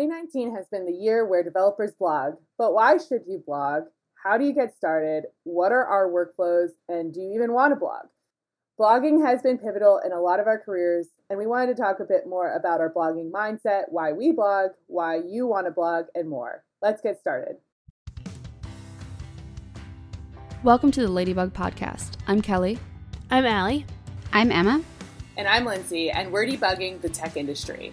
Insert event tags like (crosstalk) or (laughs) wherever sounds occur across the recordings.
2019 has been the year where developers blog, but why should you blog? How do you get started? What are our workflows? And do you even want to blog? Blogging has been pivotal in a lot of our careers, and we wanted to talk a bit more about our blogging mindset, why we blog, why you want to blog, and more. Let's get started. Welcome to the Ladybug Podcast. I'm Kelly. I'm Allie. I'm Emma. And I'm Lindsay, and we're debugging the tech industry.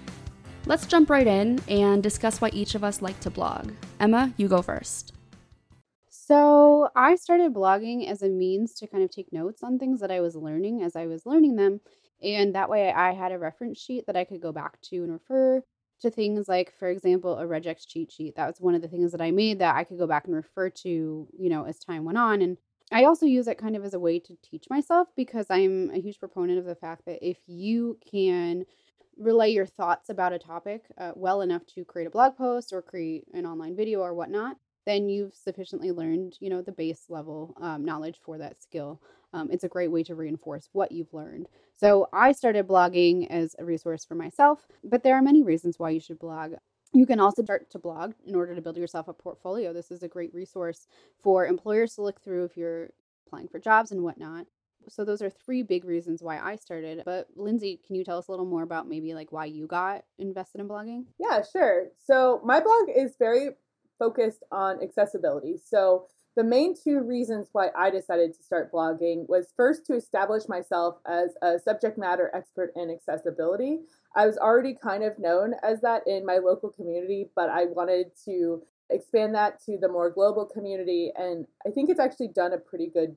Let's jump right in and discuss why each of us like to blog. Emma, you go first. So, I started blogging as a means to kind of take notes on things that I was learning as I was learning them. And that way, I had a reference sheet that I could go back to and refer to things like, for example, a regex cheat sheet. That was one of the things that I made that I could go back and refer to, you know, as time went on. And I also use it kind of as a way to teach myself because I'm a huge proponent of the fact that if you can relay your thoughts about a topic uh, well enough to create a blog post or create an online video or whatnot, then you've sufficiently learned, you know, the base level um, knowledge for that skill. Um, it's a great way to reinforce what you've learned. So I started blogging as a resource for myself, but there are many reasons why you should blog. You can also start to blog in order to build yourself a portfolio. This is a great resource for employers to look through if you're applying for jobs and whatnot so those are three big reasons why I started. But Lindsay, can you tell us a little more about maybe like why you got invested in blogging? Yeah, sure. So my blog is very focused on accessibility. So the main two reasons why I decided to start blogging was first to establish myself as a subject matter expert in accessibility. I was already kind of known as that in my local community, but I wanted to expand that to the more global community. And I think it's actually done a pretty good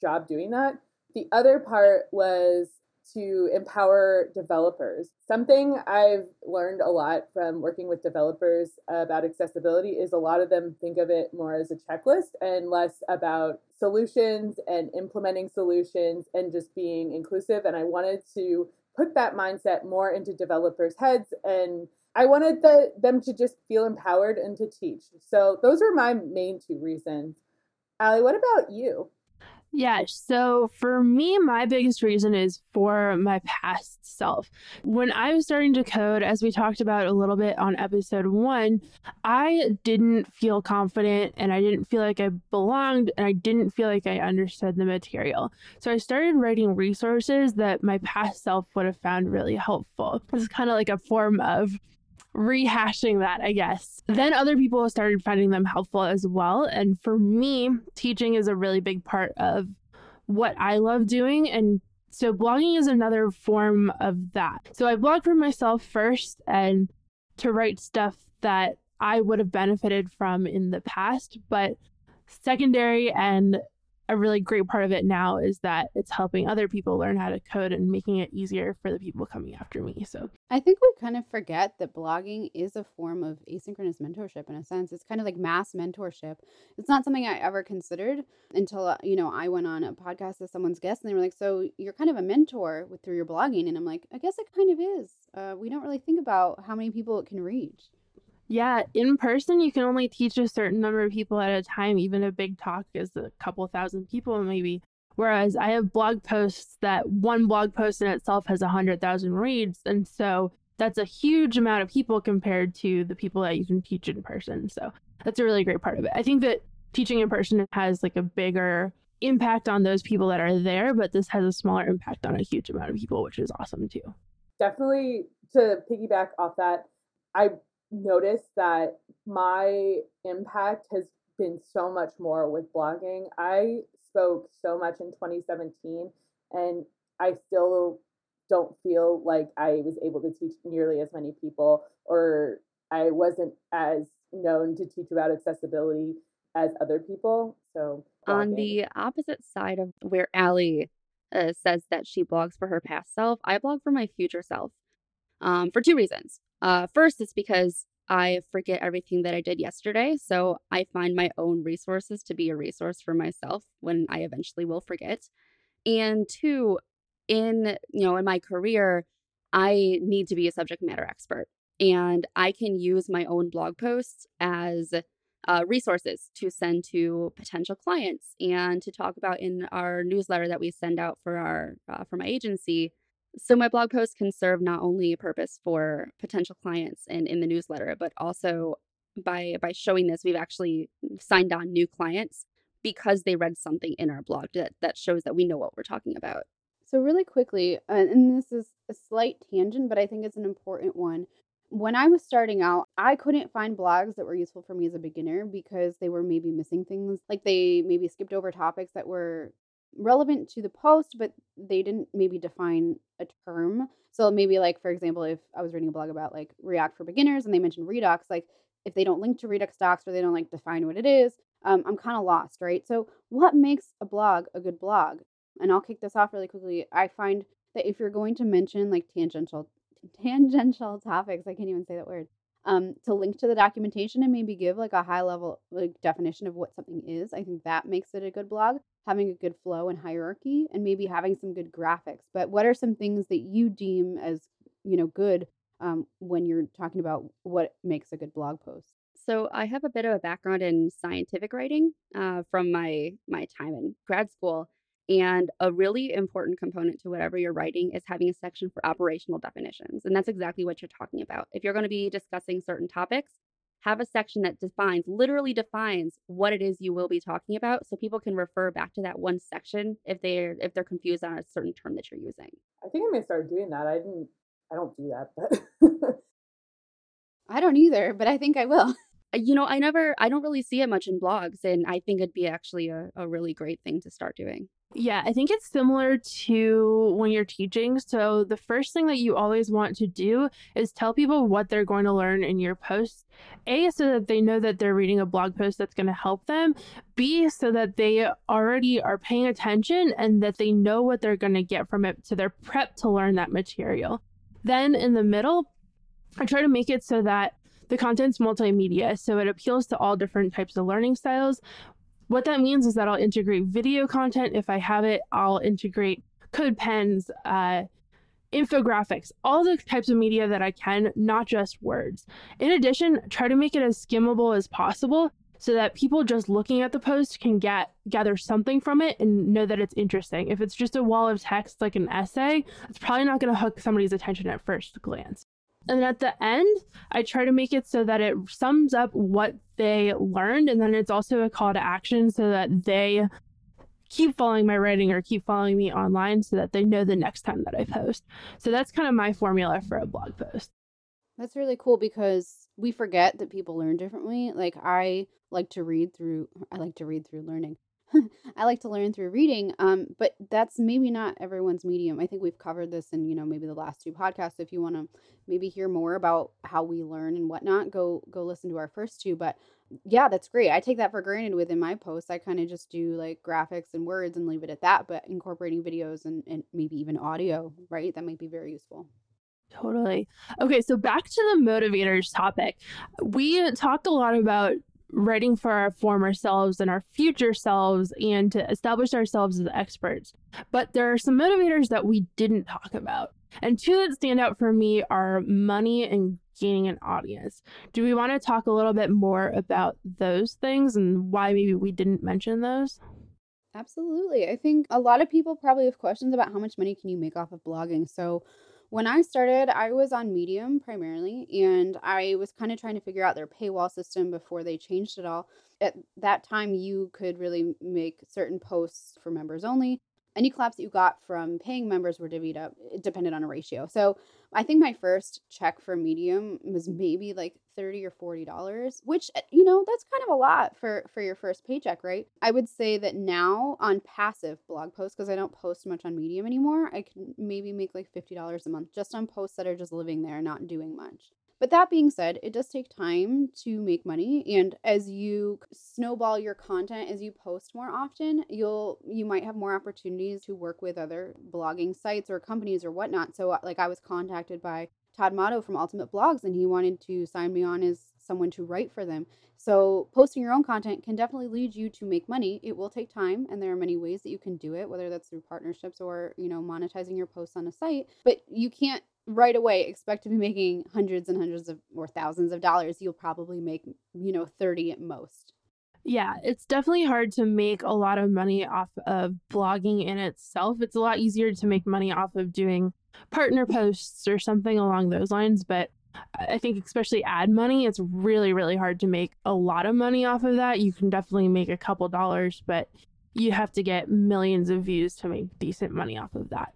job doing that. The other part was to empower developers. Something I've learned a lot from working with developers about accessibility is a lot of them think of it more as a checklist and less about solutions and implementing solutions and just being inclusive. And I wanted to put that mindset more into developers' heads and I wanted the, them to just feel empowered and to teach. So those are my main two reasons. Allie, what about you? Yeah, so for me, my biggest reason is for my past self. When I was starting to code, as we talked about a little bit on episode one, I didn't feel confident and I didn't feel like I belonged and I didn't feel like I understood the material. So I started writing resources that my past self would have found really helpful. It's kind of like a form of rehashing that, I guess. Then other people started finding them helpful as well. And for me, teaching is a really big part of what I love doing. And so blogging is another form of that. So I blog for myself first and to write stuff that I would have benefited from in the past, but secondary and a really great part of it now is that it's helping other people learn how to code and making it easier for the people coming after me. So I think we kind of forget that blogging is a form of asynchronous mentorship in a sense. It's kind of like mass mentorship. It's not something I ever considered until uh, you know I went on a podcast as someone's guest and they were like, "So you're kind of a mentor with through your blogging," and I'm like, "I guess it kind of is." Uh, we don't really think about how many people it can reach. Yeah, in person, you can only teach a certain number of people at a time. Even a big talk is a couple thousand people, maybe. Whereas I have blog posts that one blog post in itself has a 100,000 reads. And so that's a huge amount of people compared to the people that you can teach in person. So that's a really great part of it. I think that teaching in person has like a bigger impact on those people that are there, but this has a smaller impact on a huge amount of people, which is awesome too. Definitely to piggyback off that, I noticed that my impact has been so much more with blogging. I spoke so much in 2017 and I still don't feel like I was able to teach nearly as many people or I wasn't as known to teach about accessibility as other people. So, blogging. on the opposite side of where Allie uh, says that she blogs for her past self, I blog for my future self um, for two reasons. Uh, first, it's because I forget everything that I did yesterday. So I find my own resources to be a resource for myself when I eventually will forget. And two, in you know, in my career, I need to be a subject matter expert. And I can use my own blog posts as uh, resources to send to potential clients and to talk about in our newsletter that we send out for our uh, for my agency So my blog post can serve not only a purpose for potential clients and in the newsletter, but also by by showing this, we've actually signed on new clients because they read something in our blog that, that shows that we know what we're talking about. So, really quickly, uh, and this is a slight tangent, but I think it's an important one. When I was starting out, I couldn't find blogs that were useful for me as a beginner because they were maybe missing things. Like they maybe skipped over topics that were relevant to the post, but they didn't maybe define a term. So maybe like for example, if I was reading a blog about like React for beginners and they mentioned Redux, like if they don't link to Redux docs or they don't like define what it is, um, I'm kind of lost, right? So what makes a blog a good blog? And I'll kick this off really quickly. I find that if you're going to mention like tangential tangential (laughs) topics, I can't even say that word. Um, to link to the documentation and maybe give like a high level like definition of what something is. I think that makes it a good blog having a good flow and hierarchy and maybe having some good graphics. But what are some things that you deem as, you know, good um, when you're talking about what makes a good blog post? So I have a bit of a background in scientific writing uh, from my my time in grad school, and a really important component to whatever you're writing is having a section for operational definitions, and that's exactly what you're talking about. If you're going to be discussing certain topics, have a section that defines literally defines what it is you will be talking about so people can refer back to that one section if they're if they're confused on a certain term that you're using. I think I may start doing that. I didn't i don't do that but i don't either but i think i will. You know i never i don't really see it much in blogs and i think it'd be actually a, a really great thing to start doing yeah, I think it's similar to when you're teaching. So, the first thing that you always want to do is tell people what they're going to learn in your post. A, so that they know that they're reading a blog post that's going to help them. B, so that they already are paying attention and that they know what they're going to get from it. So, they're prepped to learn that material. Then, in the middle, I try to make it so that the content's multimedia, so it appeals to all different types of learning styles, what that means is that I'll integrate video content if I have it. I'll integrate CodePens, uh, infographics, all the types of media that I can, not just words. In addition, try to make it as skimmable as possible so that people just looking at the post can get gather something from it and know that it's interesting. If it's just a wall of text like an essay, it's probably not going to hook somebody's attention at first glance. And at the end, I try to make it so that it sums up what they learned. And then it's also a call to action so that they keep following my writing or keep following me online so that they know the next time that I post. So that's kind of my formula for a blog post. That's really cool because we forget that people learn differently. Like I like to read through I like to read through learning. (laughs) I like to learn through reading, um, but that's maybe not everyone's medium. I think we've covered this in, you know, maybe the last two podcasts. If you want to maybe hear more about how we learn and whatnot, go go listen to our first two. But yeah, that's great. I take that for granted within my posts. I kind of just do like graphics and words and leave it at that, but incorporating videos and, and maybe even audio, right? That might be very useful. Totally. Okay, so back to the motivators topic. We talked a lot about writing for our former selves and our future selves and to establish ourselves as experts. But there are some motivators that we didn't talk about. And two that stand out for me are money and gaining an audience. Do we want to talk a little bit more about those things and why maybe we didn't mention those? Absolutely. I think a lot of people probably have questions about how much money can you make off of blogging. So when I started, I was on Medium primarily, and I was kind of trying to figure out their paywall system before they changed it all. At that time, you could really make certain posts for members only, any claps that you got from paying members were divvied up. It depended on a ratio. So I think my first check for Medium was maybe like thirty or forty dollars, which eh, you know that's kind of a lot for for your first paycheck, right? I would say that now on passive blog posts because I don't post much on Medium anymore, I can maybe make like fifty dollars a month just on posts that are just living there, not doing much. But that being said, it does take time to make money and as you snowball your content as you post more often, you'll you might have more opportunities to work with other blogging sites or companies or whatnot. So uh, like I was contacted by Todd Motto from Ultimate Blogs and he wanted to sign me on as someone to write for them. So posting your own content can definitely lead you to make money. It will take time and there are many ways that you can do it, whether that's through partnerships or, you know, monetizing your posts on a site. But you can't right away expect to be making hundreds and hundreds of or thousands of dollars you'll probably make you know 30 at most yeah it's definitely hard to make a lot of money off of blogging in itself it's a lot easier to make money off of doing partner posts or something along those lines. But I think, especially ad money, it's really, really hard to make a lot of money off of that. You can definitely make a couple dollars, but you have to get millions of views to make decent money off of that.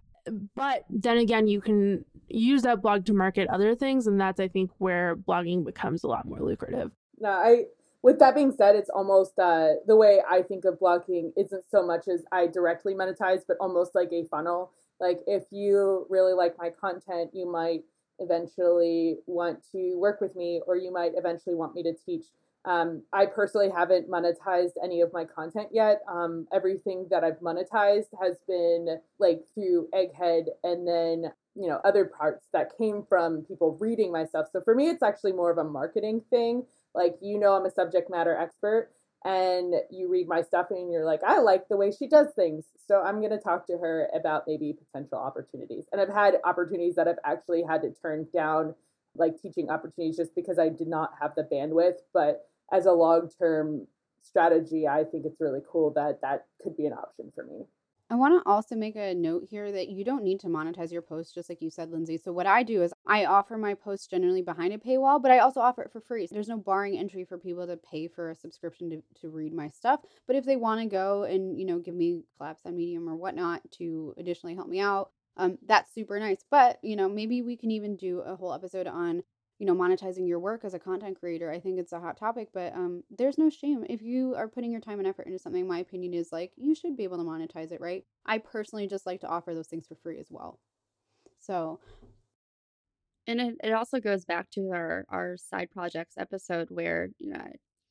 But then again, you can use that blog to market other things. And that's, I think, where blogging becomes a lot more lucrative. No, I, with that being said, it's almost uh, the way I think of blogging isn't so much as I directly monetize, but almost like a funnel. Like if you really like my content, you might eventually want to work with me, or you might eventually want me to teach. Um, I personally haven't monetized any of my content yet. Um, everything that I've monetized has been like through Egghead and then, you know, other parts that came from people reading my stuff. So for me, it's actually more of a marketing thing. Like, you know, I'm a subject matter expert and you read my stuff and you're like, I like the way she does things. So I'm going to talk to her about maybe potential opportunities. And I've had opportunities that I've actually had to turn down, like teaching opportunities, just because I did not have the bandwidth. But as a long term strategy, I think it's really cool that that could be an option for me. I want to also make a note here that you don't need to monetize your post, just like you said, Lindsay. So, what I do is I offer my posts generally behind a paywall, but I also offer it for free. So there's no barring entry for people to pay for a subscription to, to read my stuff. But if they want to go and, you know, give me collabs on Medium or whatnot to additionally help me out, um, that's super nice. But, you know, maybe we can even do a whole episode on you know monetizing your work as a content creator. I think it's a hot topic but um there's no shame. If you are putting your time and effort into something my opinion is like you should be able to monetize it right? I personally just like to offer those things for free as well. So and it, it also goes back to our our side projects episode where you know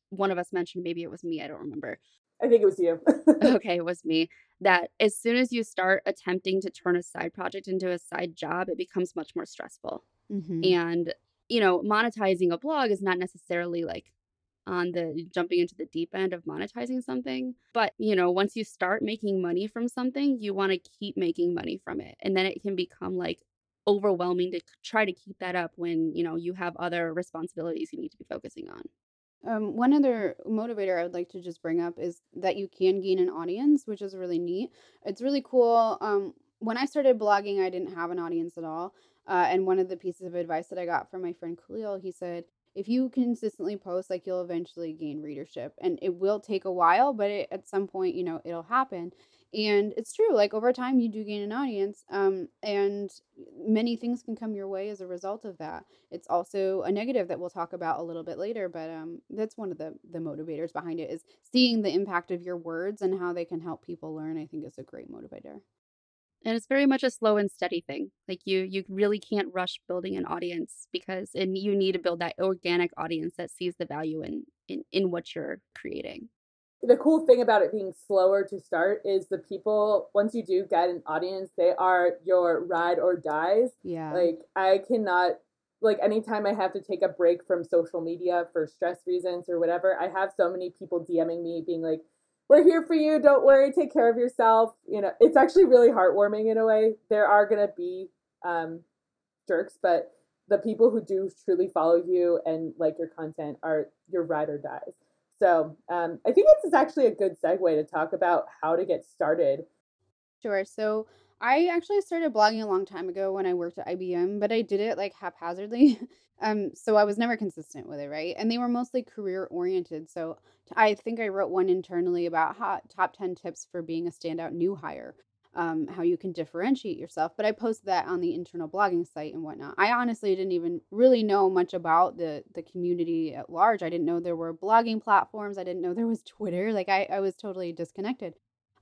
one of us mentioned maybe it was me i don't remember. I think it was you. (laughs) Okay it was me that as soon as you start attempting to turn a side project into a side job it becomes much more stressful mm-hmm. and you know, monetizing a blog is not necessarily like on the jumping into the deep end of monetizing something. But, you know, once you start making money from something, you want to keep making money from it. And then it can become like overwhelming to try to keep that up when, you know, you have other responsibilities you need to be focusing on. Um, one other motivator I would like to just bring up is that you can gain an audience, which is really neat. It's really cool. Um, when I started blogging, I didn't have an audience at all. Uh, and one of the pieces of advice that I got from my friend Khalil, he said, if you consistently post, like you'll eventually gain readership. And it will take a while, but it, at some point, you know, it'll happen. And it's true, like over time, you do gain an audience. Um, and many things can come your way as a result of that. It's also a negative that we'll talk about a little bit later, but um, that's one of the, the motivators behind it is seeing the impact of your words and how they can help people learn, I think is a great motivator and it's very much a slow and steady thing like you you really can't rush building an audience because and you need to build that organic audience that sees the value in in, in what you're creating. The cool thing about it being slower to start is the people once you do get an audience they are your ride or dies. Yeah. Like i cannot like anytime i have to take a break from social media for stress reasons or whatever i have so many people dming me being like we're here for you. Don't worry. Take care of yourself. You know, it's actually really heartwarming in a way. There are going to be um, jerks, but the people who do truly follow you and like your content are your ride or dies. So um, I think this is actually a good segue to talk about how to get started. Sure. So I actually started blogging a long time ago when I worked at IBM, but I did it like haphazardly. (laughs) um, so I was never consistent with it, right? And they were mostly career oriented. So I think I wrote one internally about how, top 10 tips for being a standout new hire, um, how you can differentiate yourself. But I posted that on the internal blogging site and whatnot. I honestly didn't even really know much about the, the community at large. I didn't know there were blogging platforms. I didn't know there was Twitter. Like I, I was totally disconnected.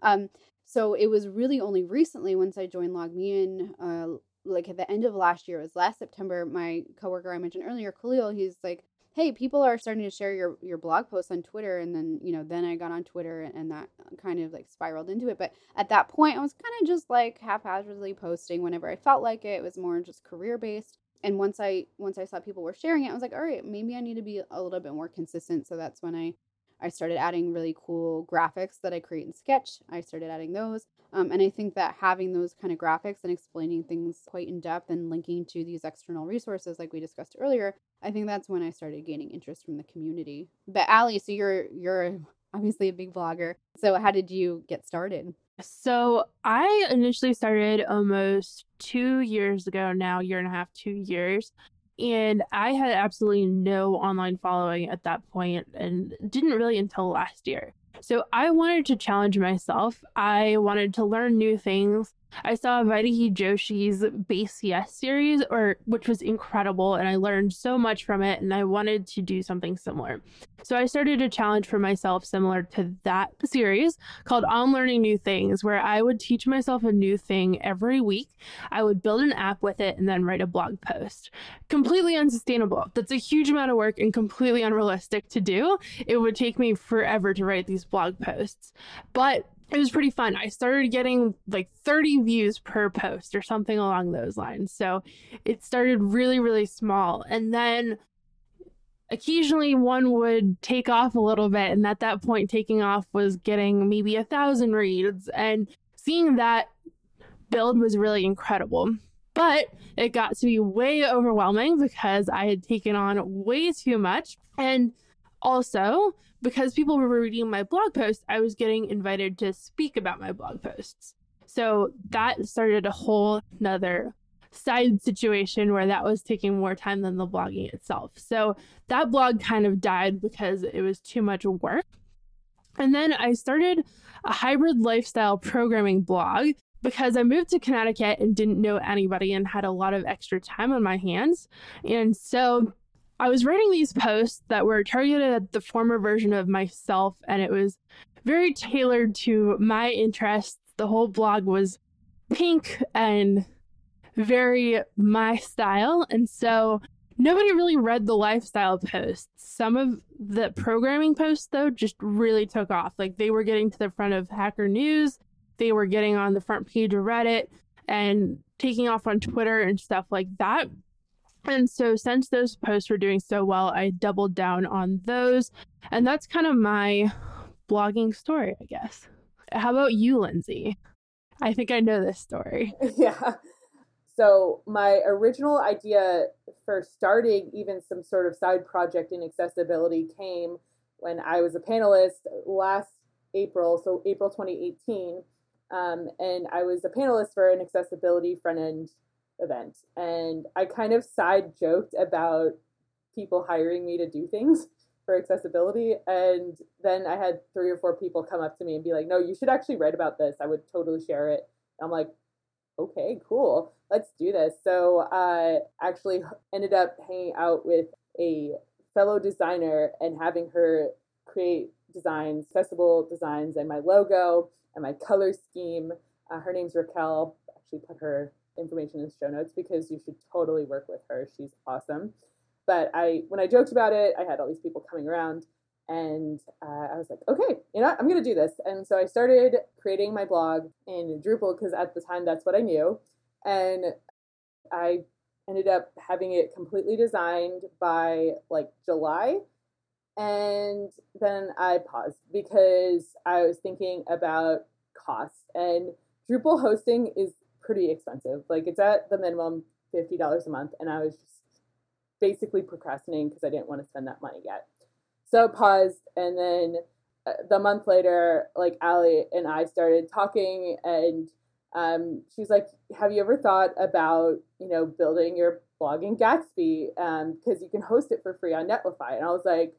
Um, so it was really only recently once I joined LogMeIn, uh, like at the end of last year, it was last September, my coworker I mentioned earlier, Khalil, he's like, hey, people are starting to share your, your blog posts on Twitter. And then, you know, then I got on Twitter and, and that kind of like spiraled into it. But at that point, I was kind of just like haphazardly posting whenever I felt like it. It was more just career based. And once I once I saw people were sharing it, I was like, all right, maybe I need to be a little bit more consistent. So that's when I I started adding really cool graphics that I create in Sketch. I started adding those. Um, and I think that having those kind of graphics and explaining things quite in depth and linking to these external resources, like we discussed earlier, I think that's when I started gaining interest from the community. But Ali, so you're you're obviously a big blogger. So how did you get started? So I initially started almost two years ago now, year and a half, two years. And I had absolutely no online following at that point and didn't really until last year. So I wanted to challenge myself. I wanted to learn new things. I saw Vaidehi Joshi's BaseCS series, or which was incredible, and I learned so much from it, and I wanted to do something similar. So I started a challenge for myself similar to that series called On Learning New Things, where I would teach myself a new thing every week. I would build an app with it and then write a blog post. Completely unsustainable. That's a huge amount of work and completely unrealistic to do. It would take me forever to write these blog posts. But it was pretty fun. I started getting like 30 views per post or something along those lines. So it started really, really small. And then occasionally one would take off a little bit. And at that point, taking off was getting maybe a thousand reads. And seeing that build was really incredible. But it got to be way overwhelming because I had taken on way too much. And also, because people were reading my blog posts, I was getting invited to speak about my blog posts. So that started a whole nother side situation where that was taking more time than the blogging itself. So that blog kind of died because it was too much work. And then I started a hybrid lifestyle programming blog because I moved to Connecticut and didn't know anybody and had a lot of extra time on my hands. And so I was writing these posts that were targeted at the former version of myself, and it was very tailored to my interests. The whole blog was pink and very my style. And so nobody really read the lifestyle posts. Some of the programming posts, though, just really took off. Like they were getting to the front of Hacker News, they were getting on the front page of Reddit and taking off on Twitter and stuff like that. And so, since those posts were doing so well, I doubled down on those. And that's kind of my blogging story, I guess. How about you, Lindsay? I think I know this story. (laughs) Yeah. So, my original idea for starting even some sort of side project in accessibility came when I was a panelist last April, so April 2018. Um, and I was a panelist for an accessibility front end event. And I kind of side joked about people hiring me to do things (laughs) for accessibility. And then I had three or four people come up to me and be like, no, you should actually write about this. I would totally share it. I'm like, okay, cool. Let's do this. So I actually ended up hanging out with a fellow designer and having her create designs, accessible designs, and my logo and my color scheme. Uh, her name's Raquel. Actually, put her information in the show notes because you should totally work with her. She's awesome. But I, when I joked about it, I had all these people coming around, and uh, I was like, okay, you know, what? I'm gonna do this. And so I started creating my blog in Drupal because at the time that's what I knew, and I ended up having it completely designed by like July. And then I paused because I was thinking about cost. And Drupal hosting is pretty expensive. Like it's at the minimum fifty dollars a month, and I was just basically procrastinating because I didn't want to spend that money yet. So paused, and then uh, the month later, like Ali and I started talking, and um, she's like, "Have you ever thought about you know building your blog in Gatsby because um, you can host it for free on Netlify?" And I was like,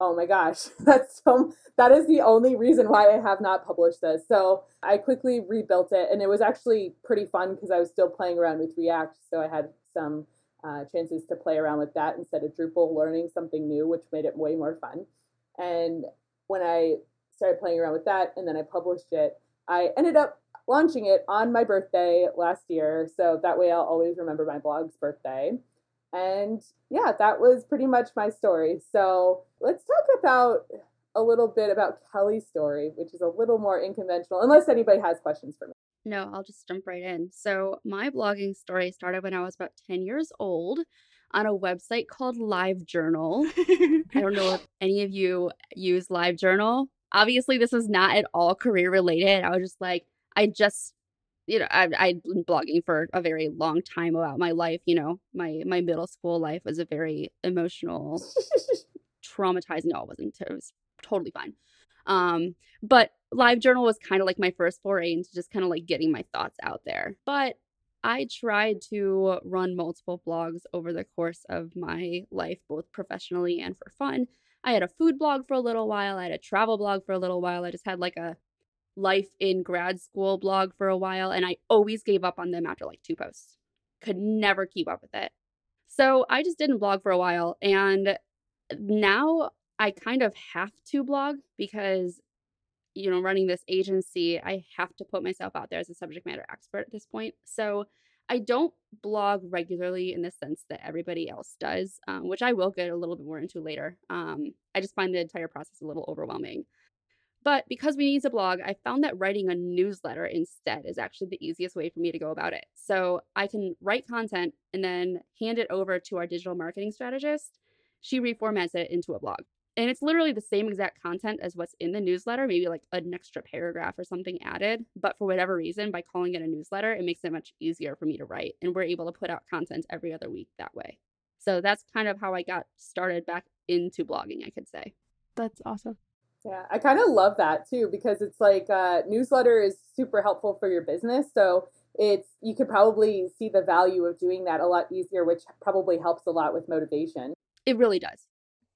oh my gosh, (laughs) that's so, that is the only reason why I have not published this. So I quickly rebuilt it and it was actually pretty fun because I was still playing around with React. So I had some uh, chances to play around with that instead of Drupal, learning something new, which made it way more fun. And when I started playing around with that and then I published it, I ended up launching it on my birthday last year. So that way I'll always remember my blog's birthday. And yeah, that was pretty much my story. So let's talk about a little bit about Kelly's story, which is a little more unconventional, unless anybody has questions for me. No, I'll just jump right in. So, my blogging story started when I was about 10 years old on a website called LiveJournal. (laughs) I don't know if any of you use LiveJournal. Obviously, this is not at all career related. I was just like, I just you know, I, I'd been blogging for a very long time about my life. You know, my my middle school life was a very emotional, (laughs) traumatizing. No, it wasn't. It was totally fine. Um, but LiveJournal was kind of like my first foray into just kind of like getting my thoughts out there. But I tried to run multiple blogs over the course of my life, both professionally and for fun. I had a food blog for a little while, I had a travel blog for a little while. I just had like a life in grad school blog for a while, and I always gave up on them after like two posts. Could never keep up with it. So I just didn't blog for a while. And now I kind of have to blog because, you know, running this agency, I have to put myself out there as a subject matter expert at this point. So I don't blog regularly in the sense that everybody else does, um, which I will get a little bit more into later. Um, I just find the entire process a little overwhelming. But because we need to blog, I found that writing a newsletter instead is actually the easiest way for me to go about it. So I can write content and then hand it over to our digital marketing strategist. She reformats it into a blog. And it's literally the same exact content as what's in the newsletter, maybe like an extra paragraph or something added. But for whatever reason, by calling it a newsletter, it makes it much easier for me to write. And we're able to put out content every other week that way. So that's kind of how I got started back into blogging, I could say. That's awesome. Yeah, I kind of love that too because it's like uh, newsletter is super helpful for your business. So it's you could probably see the value of doing that a lot easier, which probably helps a lot with motivation. It really does.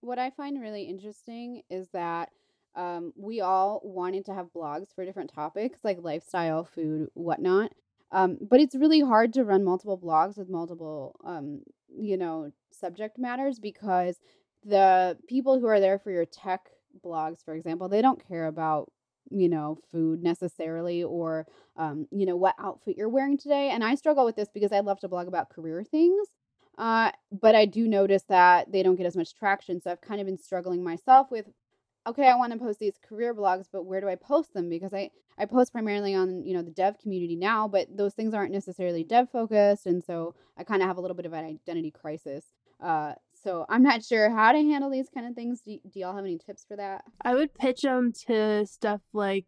What I find really interesting is that um, we all wanted to have blogs for different topics like lifestyle, food, whatnot. Um, but it's really hard to run multiple blogs with multiple, um, you know, subject matters because the people who are there for your tech blogs, for example, they don't care about you know food necessarily or um, you know what outfit you're wearing today and i struggle with this because i love to blog about career things uh, but i do notice that they don't get as much traction so i've kind of been struggling myself with okay i want to post these career blogs but where do i post them because i i post primarily on you know the dev community now but those things aren't necessarily dev focused and so i kind of have a little bit of an identity crisis uh, so I'm not sure how to handle these kind of things. Do, do y'all have any tips for that? I would pitch them to stuff like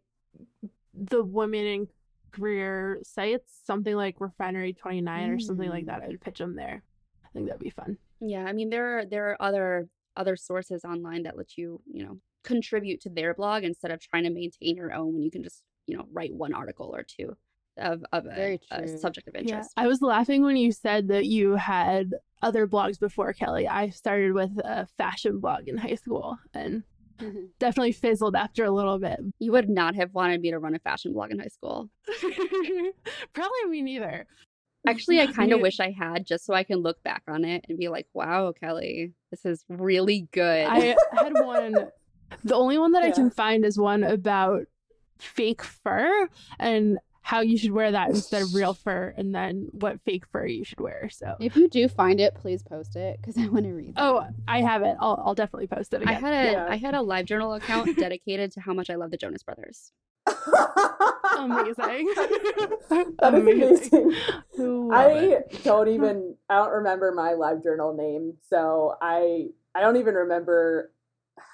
the women in career sites, something like Refinery 29 mm. or something like that. I would pitch them there. Think that'd be fun. Yeah, I mean there are there are other other sources online that let you, you know, contribute to their blog instead of trying to maintain your own when you can just, you know, write one article or two of, of a, a, subject of interest. Yeah. I was laughing when you said that you had other blogs before Kelly. I started with a fashion blog in high school and mm-hmm. (laughs) definitely fizzled after a little bit. You would not have wanted me to run a fashion blog in high school. (laughs) Probably me neither. Actually, I kind of (laughs) wish I had just so I can look back on it and be like, wow, Kelly, this is really good. I (laughs) had one. The only one that yeah. I can find is one about fake fur and how you should wear that instead of real (sighs) fur and then what fake fur you should wear. So if you do find it, please post it because I want to read. Oh, that. Oh, I have it. I'll, I'll definitely post it. Again. I had a yeah. I had a LiveJournal account (laughs) dedicated to how much I love the Jonas Brothers. amazing. (laughs) (laughs) that is amazing. amazing. I it. don't even I don't remember my live journal name, so I I don't even remember.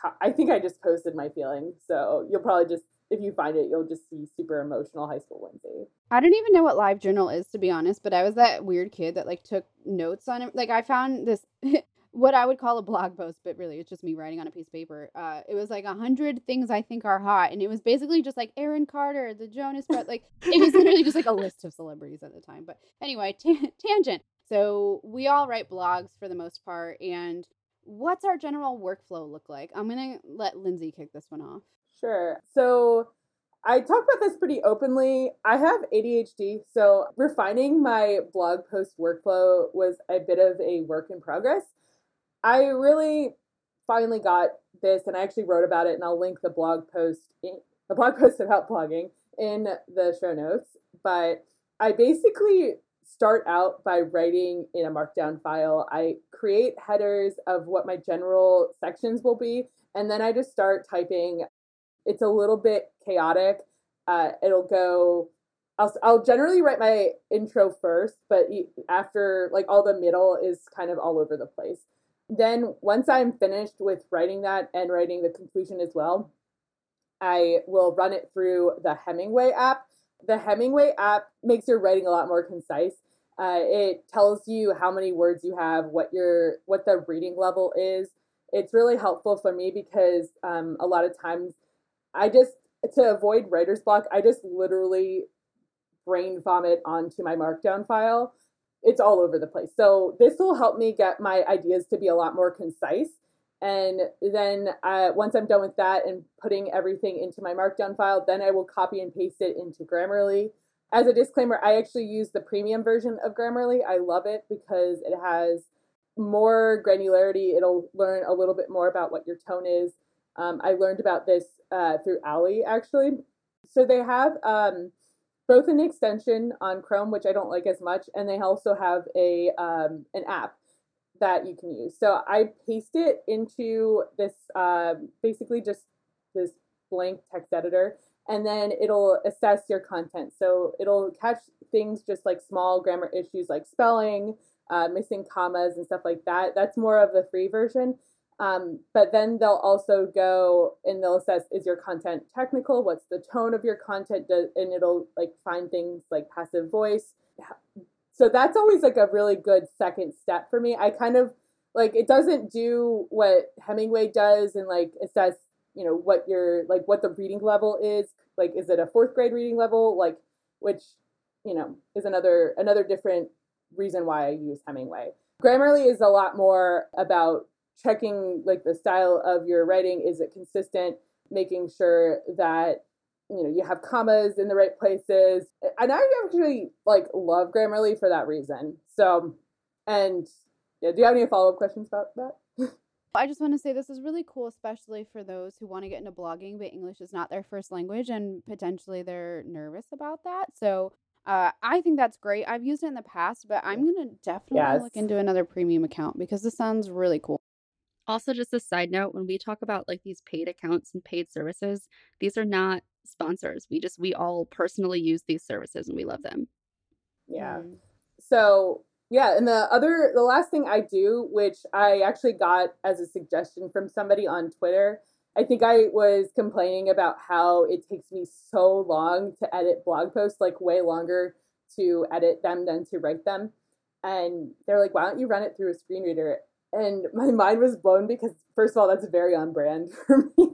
How, I think I just posted my feelings, so you'll probably just if you find it, you'll just see super emotional high school Lindsay. I don't even know what LiveJournal is to be honest, but I was that weird kid that like took notes on it. Like I found this (laughs) what I would call a blog post, but really it's just me writing on a piece of paper. Uh, it was like a hundred things I think are hot, and it was basically just like Aaron Carter, the Jonas, but like it was literally just like a list of celebrities at the time. But anyway, (laughs) t- tangent. So we all write blogs for the most part, and what's our general workflow look like? I'm gonna let Lindsay kick this one off. Sure. So I talk about this pretty openly. I have ADHD, so refining my blog post workflow was a bit of a work in progress. I really finally got this, and I actually wrote about it, and I'll link the blog post, in, the blog (laughs) post about blogging in the show notes. But I basically start out by writing in a markdown file. I create headers of what my general sections will be, and then I just start typing it's a little bit chaotic. Uh, it'll go. I'll I'll generally write my intro first, but after like all the middle is kind of all over the place. Then once I'm finished with writing that and writing the conclusion as well, I will run it through the Hemingway app. The Hemingway app makes your writing a lot more concise. Uh, it tells you how many words you have, what your what the reading level is. It's really helpful for me because um, a lot of times I just to avoid writer's block, I just literally brain vomit onto my markdown file. It's all over the place. So this will help me get my ideas to be a lot more concise. And then uh, once I'm done with that and putting everything into my markdown file, then I will copy and paste it into Grammarly. As a disclaimer, I actually use the premium version of Grammarly. I love it because it has more granularity. It'll learn a little bit more about what your tone is. Um, I learned about this uh, through Ali actually. So they have um, both an extension on Chrome, which I don't like as much, and they also have a um, an app that you can use. So I paste it into this uh, basically just this blank text editor, and then it'll assess your content. So it'll catch things just like small grammar issues like spelling, uh, missing commas, and stuff like that. That's more of the free version. Um, but then they'll also go and they'll assess is your content technical? What's the tone of your content? and it'll like find things like passive voice. So that's always like a really good second step for me. I kind of like it doesn't do what Hemingway does and like assess, you know, what your like what the reading level is. Like, is it a fourth grade reading level? Like, which, you know, is another another different reason why I use Hemingway. Grammarly is a lot more about checking like the style of your writing is it consistent making sure that you know you have commas in the right places and i actually like love grammarly for that reason so and yeah, do you have any follow-up questions about that (laughs) I just want to say this is really cool, especially for those who want to get into blogging, but English is not their first language and potentially they're nervous about that. So uh, I think that's great. I've used it in the past, but I'm going to definitely yes. look into another premium account because this sounds really cool. Also, just a side note, when we talk about like these paid accounts and paid services, these are not sponsors. We just we all personally use these services and we love them. Yeah. Mm. So yeah, and the other the last thing I do, which I actually got as a suggestion from somebody on Twitter, I think I was complaining about how it takes me so long to edit blog posts, like way longer to edit them than to write them. And they're like, why don't you run it through a screen reader? And (laughs) my mind was blown because first of all that's very on brand (laughs) for me.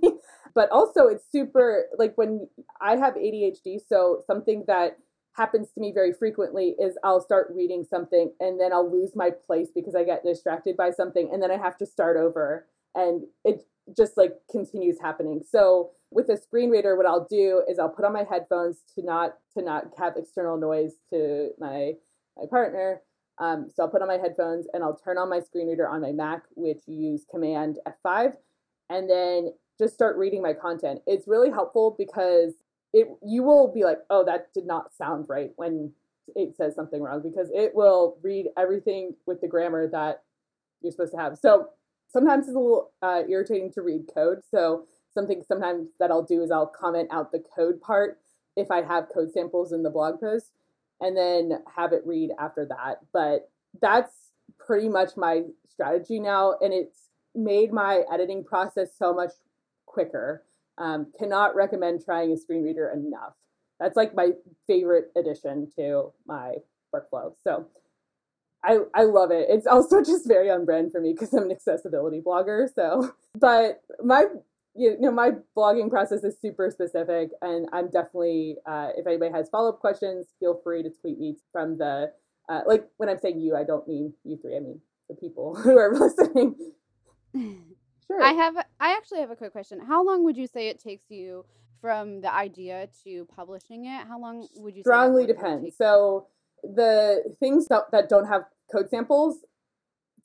But also it's super like when i have adhd so something that happens to me very frequently is i'll start reading something and then i'll lose my place because i get distracted by something and then i have to start over and it just like continues happening. So with a screen reader what i'll do is i'll put on my headphones to not to not have external noise to my my partner um, so I'll put on my headphones and I'll turn on my screen reader on my Mac, which you use Command F5, and then just start reading my content. It's really helpful because it you will be like, oh, that did not sound right when it says something wrong because it will read everything with the grammar that you're supposed to have. So sometimes it's a little uh, irritating to read code. So something sometimes that I'll do is I'll comment out the code part if I have code samples in the blog post and then have it read after that. But that's pretty much my strategy now, and it's made my editing process so much quicker. Um, cannot recommend trying a screen reader enough. That's like my favorite addition to my workflow. So I I love it. It's also (laughs) just very on brand for me because I'm an accessibility blogger. So, but my you know, my blogging process is super specific, and I'm definitely, uh, if anybody has follow up questions, feel free to tweet me from the, uh, like when I'm saying you, I don't mean you three, I mean the people (laughs) who are (laughs) listening. (laughs) Sure. I have, I actually have a quick question. How long would you say it takes you from the idea to publishing it? How long would you? Strongly depends. So the things that, that don't have code samples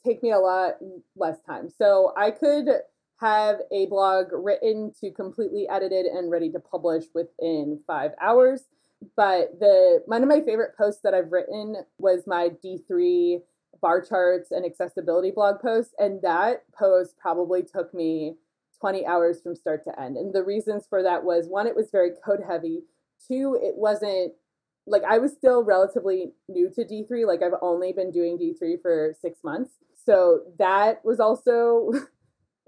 take me a lot less time. So I could have a blog written to completely edited and ready to publish within five hours. But the one of my favorite posts that I've written was my D3 bar charts and accessibility blog post. And that post probably took me 20 hours from start to end. And the reasons for that was one, it was very code heavy. Two, it wasn't like I was still relatively new to D3. Like I've only been doing D3 for six months. So that was also (laughs)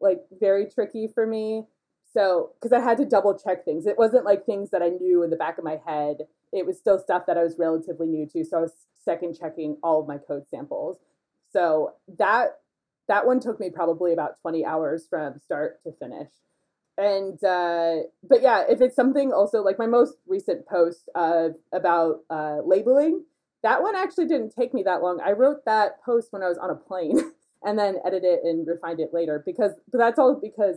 like very tricky for me. So, because I had to double check things. It wasn't like things that I knew in the back of my head. It was still stuff that I was relatively new to. So I was second checking all of my code samples. So that that one took me probably about 20 hours from start to finish. and uh, but yeah, if it's something also like my most recent post uh, about uh, labeling, that one actually didn't take me that long. I wrote that post when I was on a plane, (laughs) and then edit it and refine it later because but that's all because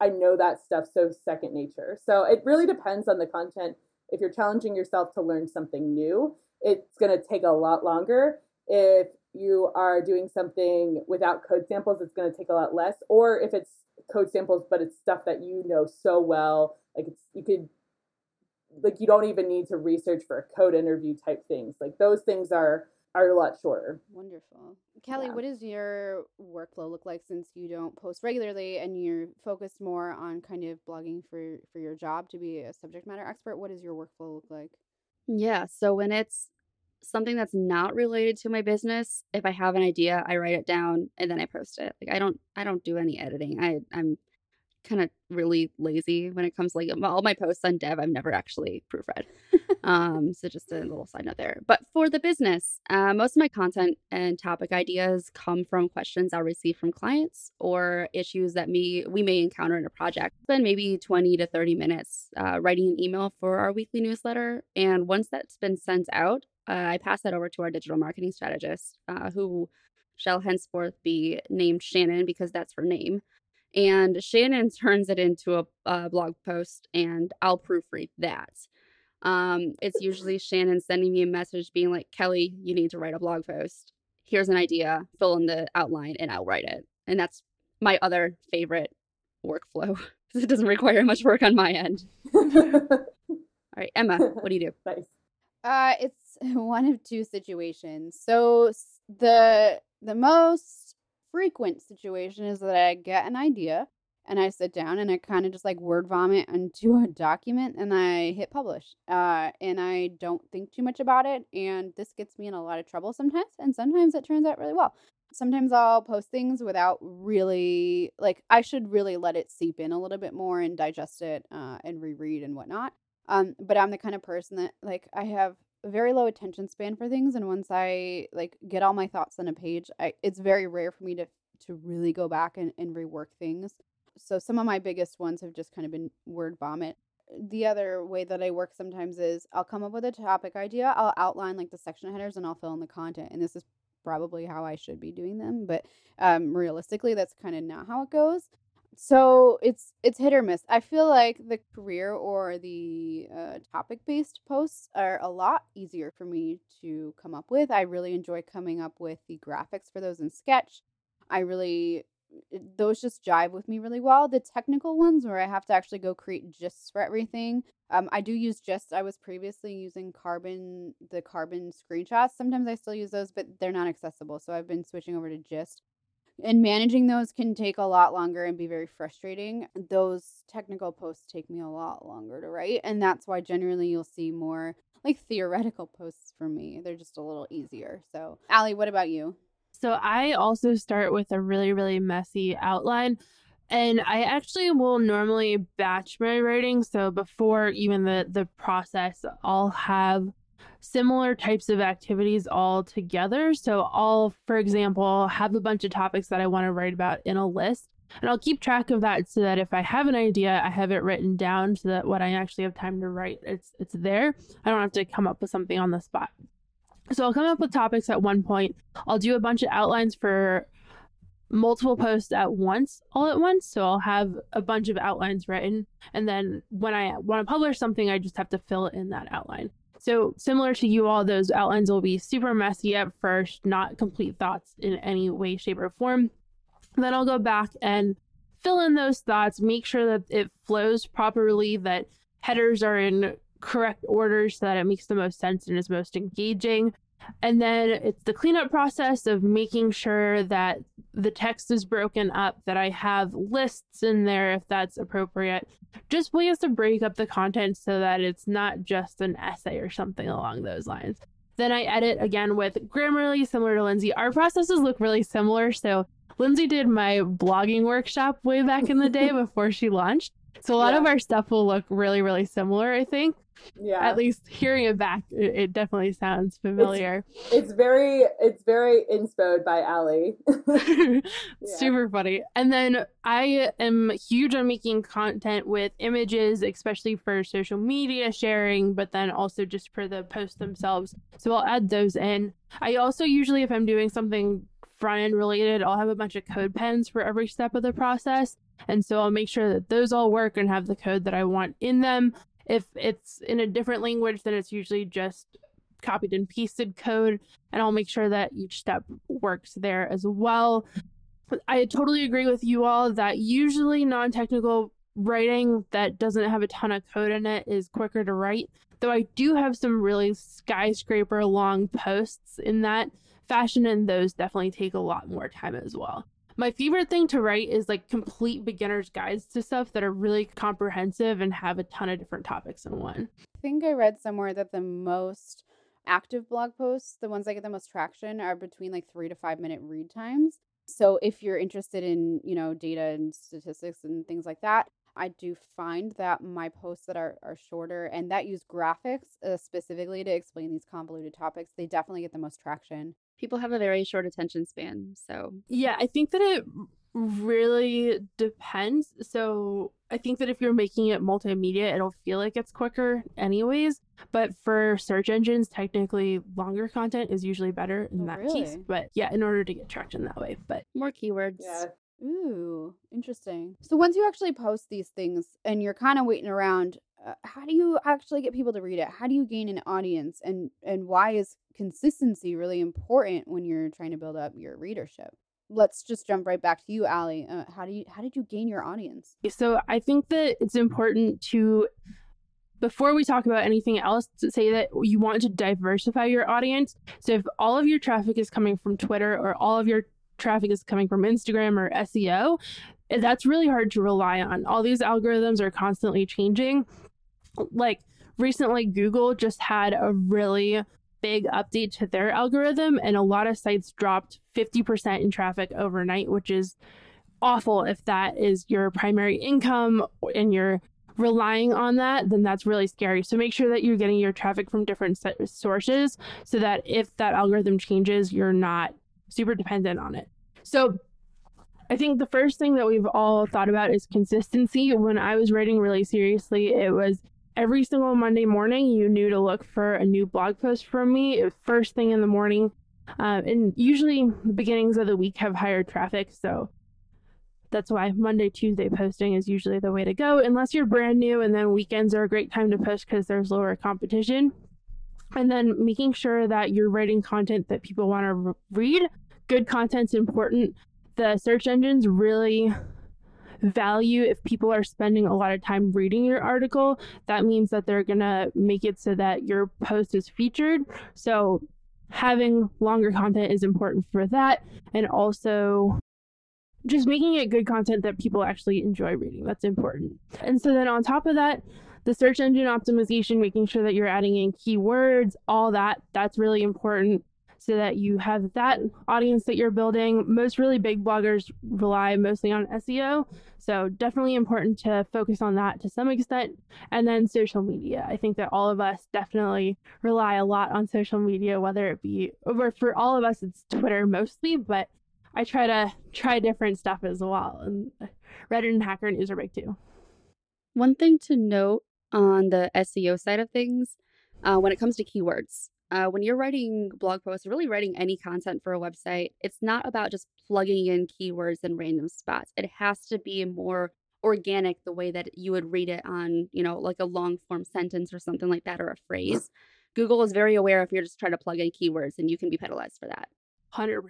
I know that stuff so second nature. So it really depends on the content. If you're challenging yourself to learn something new, it's going to take a lot longer. If you are doing something without code samples, it's going to take a lot less. Or if it's code samples, but it's stuff that you know so well, like it's you could like you don't even need to research for a code interview type things. Like those things are are a lot shorter. Wonderful. Kelly, Yeah. what does your workflow look like since you don't post regularly and you're focused more on kind of blogging for for your job to be a subject matter expert? What does your workflow look like? Yeah. So when it's something that's not related to my business, if I have an idea, I write it down and then I post it. Like I don't I don't do any editing. I I'm kind of really lazy when it comes to like all my posts on dev I've never actually proofread. (laughs) um so just a little side note there. But for the business, uh, most of my content and topic ideas come from questions I'll receive from clients or issues that me we may encounter in a project. Spend maybe 20 to 30 minutes uh, writing an email for our weekly newsletter and once that's been sent out, uh, I pass that over to our digital marketing strategist, uh, who shall henceforth be named Shannon because that's her name. And Shannon turns it into a, a blog post, and I'll proofread that. Um, it's usually Shannon sending me a message being like, Kelly, you need to write a blog post. Here's an idea, fill in the outline, and I'll write it. And that's my other favorite workflow (laughs) because it doesn't require much work on my end. (laughs) All right, Emma, what do you do? (laughs) nice. Uh, it's one of two situations. So the the most frequent situation is that I get an idea and I sit down and I kind of just like word vomit into a document and I hit publish. Uh, and I don't think too much about it. And this gets me in a lot of trouble sometimes. And sometimes it turns out really well. Sometimes I'll post things without really like I should really let it seep in a little bit more and digest it uh, and reread and whatnot. Um, but I'm the kind of person that like I have very low attention span for things, and once I like get all my thoughts on a page, I it's very rare for me to to really go back and, and rework things. So some of my biggest ones have just kind of been word vomit. The other way that I work sometimes is I'll come up with a topic idea, I'll outline like the section headers, and I'll fill in the content. And this is probably how I should be doing them, but um, realistically, that's kind of not how it goes so it's it's hit or miss. I feel like the career or the uh, topic based posts are a lot easier for me to come up with. I really enjoy coming up with the graphics for those in sketch. I really those just jive with me really well. The technical ones where i have to actually go create gists for everything um, i do use gists. I was previously using carbon the carbon screenshots. Sometimes i still use those but they're not accessible so i've been switching over to gist and managing those can take a lot longer and be very frustrating. Those technical posts take me a lot longer to write, and that's why generally you'll see more like theoretical posts from me. They're just a little easier. So, Ali, what about you? So I also start with a really, really messy outline. And I actually will normally batch my writing. So before even the, the process, I'll have similar types of activities all together. So I'll, for example, have a bunch of topics that I want to write about in a list. And I'll keep track of that so that if I have an idea, I have it written down so that when I actually have time to write, it's it's there. I don't have to come up with something on the spot. So I'll come up with topics at one point. I'll do a bunch of outlines for multiple posts at once, all at once. So I'll have a bunch of outlines written. And then when I want to publish something, I just have to fill in that outline. So similar to you all, those outlines will be super messy at first, not complete thoughts in any way, shape, or form. Then I'll go back and fill in those thoughts, make sure that it flows properly, that headers are in correct order so that it makes the most sense and is most engaging. And then it's the cleanup process of making sure that the text is broken up, that I have lists in there if that's appropriate. Just ways to break up the content so that it's not just an essay or something along those lines. Then I edit again with Grammarly, similar to Lindsay. Our processes look really similar. So Lindsay did my blogging workshop way back in the day (laughs) before she launched. So a lot of our stuff will look really, really similar, I think. Yeah. At least hearing it back, it, it definitely sounds familiar. It's, it's, very, it's very inspoed by Ali. (laughs) (laughs) yeah. Super funny. And then I am huge on making content with images, especially for social media sharing, but then also just for the posts themselves. So I'll add those in. I also usually, if I'm doing something front end related, I'll have a bunch of CodePens for every step of the process. And so I'll make sure that those all work and have the code that I want in them. If it's in a different language, then it's usually just copied and pasted code. And I'll make sure that each step works there as well. I totally agree with you all that usually non technical writing that doesn't have a ton of code in it is quicker to write. Though I do have some really skyscraper long posts in that fashion, and those definitely take a lot more time as well. My favorite thing to write is like complete beginner's guides to stuff that are really comprehensive and have a ton of different topics in one. I think I read somewhere that the most active blog posts, the ones that get the most traction, are between like three to five minute read times. So if you're interested in, you know, data and statistics and things like that, I do find that my posts that are, are shorter and that use graphics uh, specifically to explain these convoluted topics, they definitely get the most traction. People have a very short attention span. So, yeah, I think that it really depends. So, I think that if you're making it multimedia, it'll feel like it's quicker, anyways. But for search engines, technically, longer content is usually better in Oh, that really? case. But yeah, in order to get traction that way. But more keywords. Yeah. Ooh, interesting. So once you actually post these things and you're kind of waiting around, uh, how do you actually get people to read it? How do you gain an audience and and why is consistency really important when you're trying to build up your readership? Let's just jump right back to you, Ali. Uh, how do you how did you gain your audience? So I think that it's important to, before we talk about anything else, to say that you want to diversify your audience. So if all of your traffic is coming from Twitter or all of your traffic is coming from Instagram or SEO, eh, that's really hard to rely on. All these algorithms are constantly changing. Like recently, Google just had a really big update to their algorithm, and a lot of sites dropped 50% in traffic overnight, which is awful if that is your primary income and you're relying on that then that's really scary so make sure that you're getting your traffic from different sources so that if that algorithm changes you're not super dependent on it. So i think the first thing that we've all thought about is consistency. When i was writing really seriously it was every single monday morning you knew to look for a new blog post from me. First thing in the morning um, and usually the beginnings of the week have higher traffic so that's why Monday, Tuesday posting is usually the way to go, unless you're brand new, and then weekends are a great time to post because there's lower competition. And then making sure that you're writing content that people want to read. Good content's important. The search engines really value if people are spending a lot of time reading your article. That means that they're going to make it so that your post is featured. So having longer content is important for that. And also, just making it good content that people actually enjoy reading. That's important. And so then on top of that, the search engine optimization, making sure that you're adding in keywords, all that, that's really important so that you have that audience that you're building. Most really big bloggers rely mostly on SEO. So definitely important to focus on that to some extent. And then social media. I think that all of us definitely rely a lot on social media, whether it be or for all of us it's Twitter mostly, but I try to try different stuff as well. And Reddit and Hacker News are big too. One thing to note on the SEO side of things, uh, when it comes to keywords, uh, when you're writing blog posts, really writing any content for a website, it's not about just plugging in keywords in random spots. It has to be more organic the way that you would read it on, you know, like a long form sentence or something like that or a phrase. Google is very aware if you're just trying to plug in keywords and you can be penalized for that. 100%.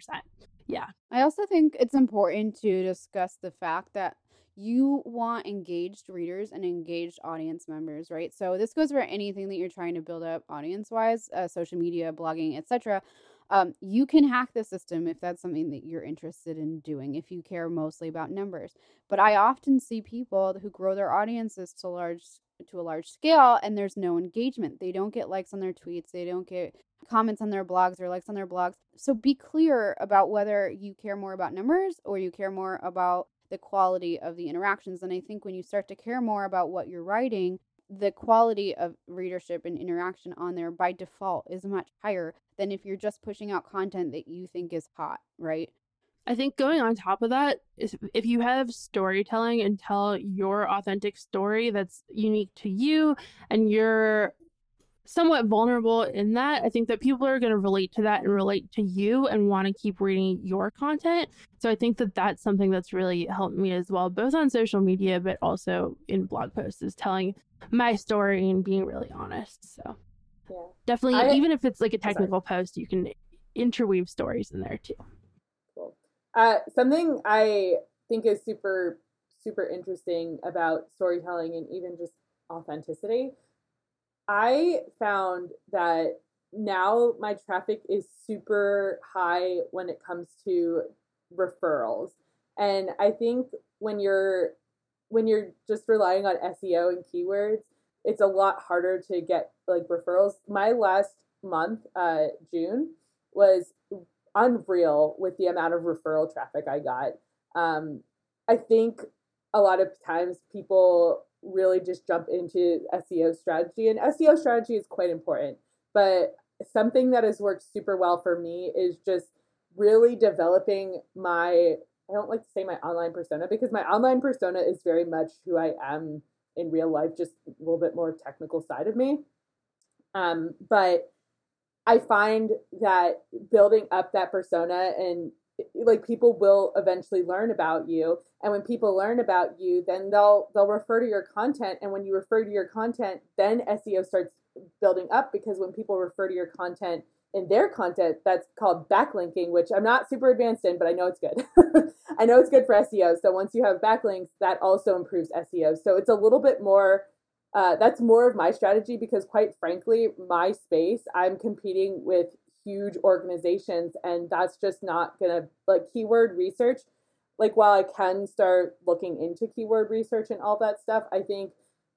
Yeah. I also think it's important to discuss the fact that you want engaged readers and engaged audience members, right? So this goes for anything that you're trying to build up audience-wise, uh, social media, blogging, etc. Um, you can hack the system if that's something that you're interested in doing, if you care mostly about numbers. But I often see people who grow their audiences to large to a large scale and there's no engagement. They don't get likes on their tweets, they don't get comments on their blogs or likes on their blogs. So be clear about whether you care more about numbers or you care more about the quality of the interactions. And I think when you start to care more about what you're writing, the quality of readership and interaction on there by default is much higher than if you're just pushing out content that you think is hot, right? I think going on top of that is if you have storytelling and tell your authentic story that's unique to you and you're somewhat vulnerable in that, I think that people are going to relate to that and relate to you and want to keep reading your content. So I think that that's something that's really helped me as well, both on social media, but also in blog posts, is telling my story and being really honest. So yeah. definitely, I, even if it's like a technical sorry. post, you can interweave stories in there too. Uh, something I think is super, super interesting about storytelling and even just authenticity. I found that now my traffic is super high when it comes to referrals. And I think when you're when you're just relying on SEO and keywords, it's a lot harder to get like referrals. My last month, uh, June, was unreal with the amount of referral traffic I got. Um, I think a lot of times people really just jump into SEO strategy, and SEO strategy is quite important. But something that has worked super well for me is just really developing my I don't like to say my online persona because my online persona is very much who I am in real life, just a little bit more technical side of me. Um, but I find that building up that persona and like people will eventually learn about you. And when people learn about you then they'll they'll refer to your content. And when you refer to your content then SEO starts building up because when people refer to your content in their content that's called backlinking which I'm not super advanced in but I know it's good. (laughs) I know it's good for SEO so once you have backlinks that also improves SEO so it's a little bit more uh, that's more of my strategy because quite frankly my space i'm competing with huge organizations and that's just not gonna like keyword research like while i can start looking into keyword research and all that stuff i think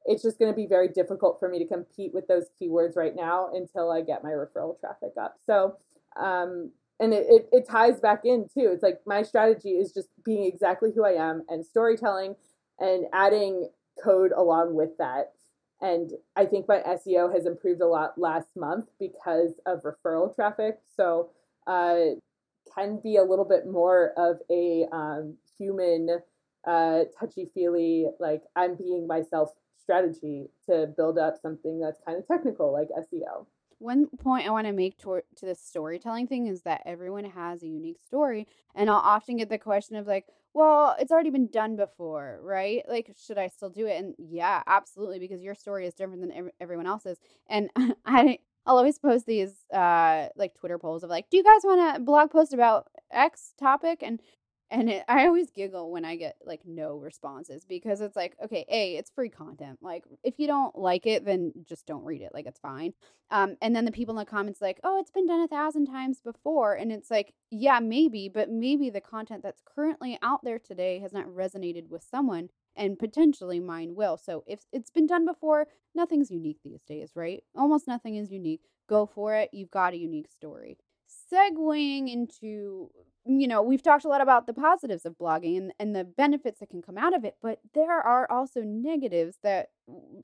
it's just going to be very difficult for me to compete with those keywords right now until i get my referral traffic up. So um, and it, it, it ties back in too. It's like my strategy is just being exactly who i am and storytelling and adding code along with that and I think my SEO has improved a lot last month because of referral traffic. So uh, can be a little bit more of a um, human, uh, touchy feely, like I'm being myself strategy to build up something that's kind of technical like SEO. One point I want to make to, to the storytelling thing is that everyone has a unique story. And I'll often get the question of, like, well, it's already been done before, right? Like, should I still do it? And yeah, absolutely, because your story is different than everyone else's. And (laughs) I, I'll always post these uh like Twitter polls of like, do you guys want a blog post about X topic? And and it, I always giggle when I get like no responses because it's like, okay, A, it's free content. Like, if you don't like it, then just don't read it. Like, it's fine. Um, and then the people in the comments, like, oh, it's been done a thousand times before. And it's like, yeah, maybe, but maybe the content that's currently out there today has not resonated with someone and potentially mine will. So, if it's been done before, nothing's unique these days, right? Almost nothing is unique. Go for it. You've got a unique story segueing into you know, we've talked a lot about the positives of blogging and, and the benefits that can come out of it, but there are also negatives that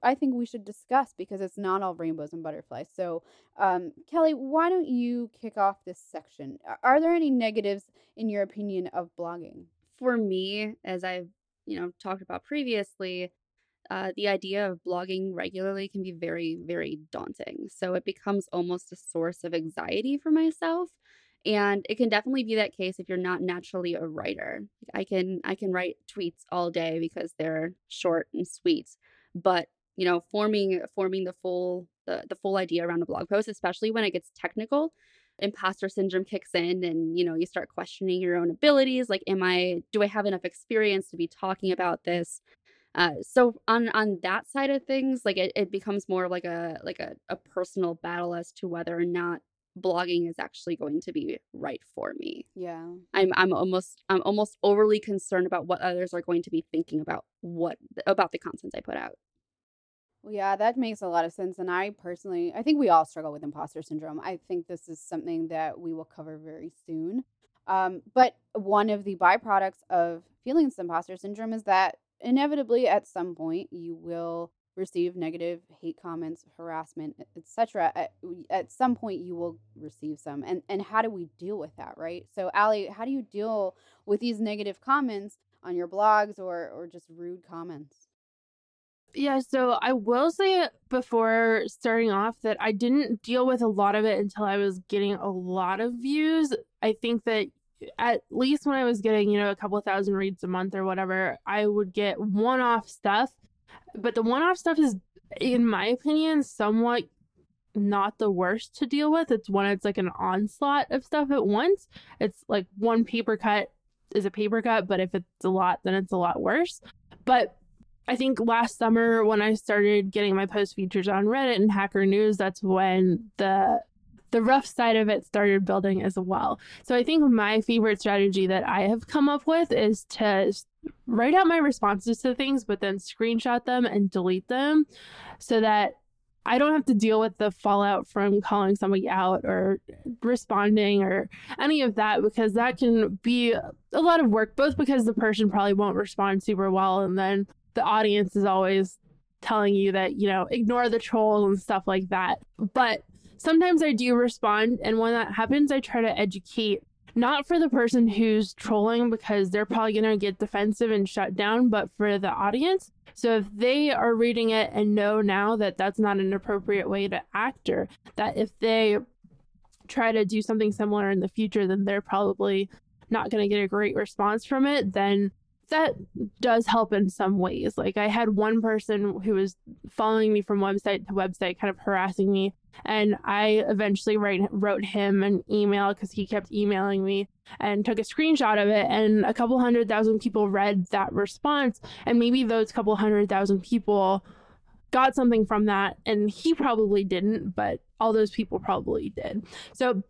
I think we should discuss because it's not all rainbows and butterflies. So, um, Kelly, why don't you kick off this section? Are there any negatives, in your opinion, of blogging? For me, as I've you know talked about previously, uh, the idea of blogging regularly can be very, very daunting. So it becomes almost a source of anxiety for myself and it can definitely be that case if you're not naturally a writer i can i can write tweets all day because they're short and sweet but you know forming forming the full the, the full idea around a blog post especially when it gets technical imposter syndrome kicks in and you know you start questioning your own abilities like am i do i have enough experience to be talking about this uh, so on on that side of things like it, it becomes more like a like a, a personal battle as to whether or not blogging is actually going to be right for me. Yeah. I'm I'm almost I'm almost overly concerned about what others are going to be thinking about what about the content I put out. Yeah, that makes a lot of sense. And I personally, I think we all struggle with imposter syndrome. I think this is something that we will cover very soon. Um, but one of the byproducts of feeling this imposter syndrome is that inevitably at some point you will receive negative hate comments, harassment, etc. At, at some point you will receive some. And and how do we deal with that, right? So Ali, how do you deal with these negative comments on your blogs or or just rude comments? Yeah, so I will say before starting off that I didn't deal with a lot of it until I was getting a lot of views. I think that at least when I was getting, you know, a couple thousand reads a month or whatever, I would get one off stuff. But the one off stuff is, in my opinion, somewhat not the worst to deal with. It's when it's like an onslaught of stuff at once. It's like one paper cut is a paper cut, but if it's a lot, then it's a lot worse. But I think last summer when I started getting my post features on Reddit and Hacker News, that's when the the rough side of it started building as well. So I think my favorite strategy that I have come up with is to write out my responses to things, but then screenshot them and delete them so that I don't have to deal with the fallout from calling somebody out or responding or any of that because that can be a lot of work, both because the person probably won't respond super well and then the audience is always telling you that, you know, ignore the trolls and stuff like that. But sometimes I do respond. And when that happens, I try to educate not for the person who's trolling because they're probably going to get defensive and shut down, but for the audience. So if they are reading it and know now that that's not an appropriate way to act, or that if they try to do something similar in the future, then they're probably not going to get a great response from it, then that does help in some ways. Like I had one person who was following me from website to website, kind of harassing me, and I eventually write, wrote him an email because he kept emailing me and took a screenshot of it. And a couple hundred thousand people read that response, and maybe those couple hundred thousand people got something from that, and he probably didn't, but all those people probably did. So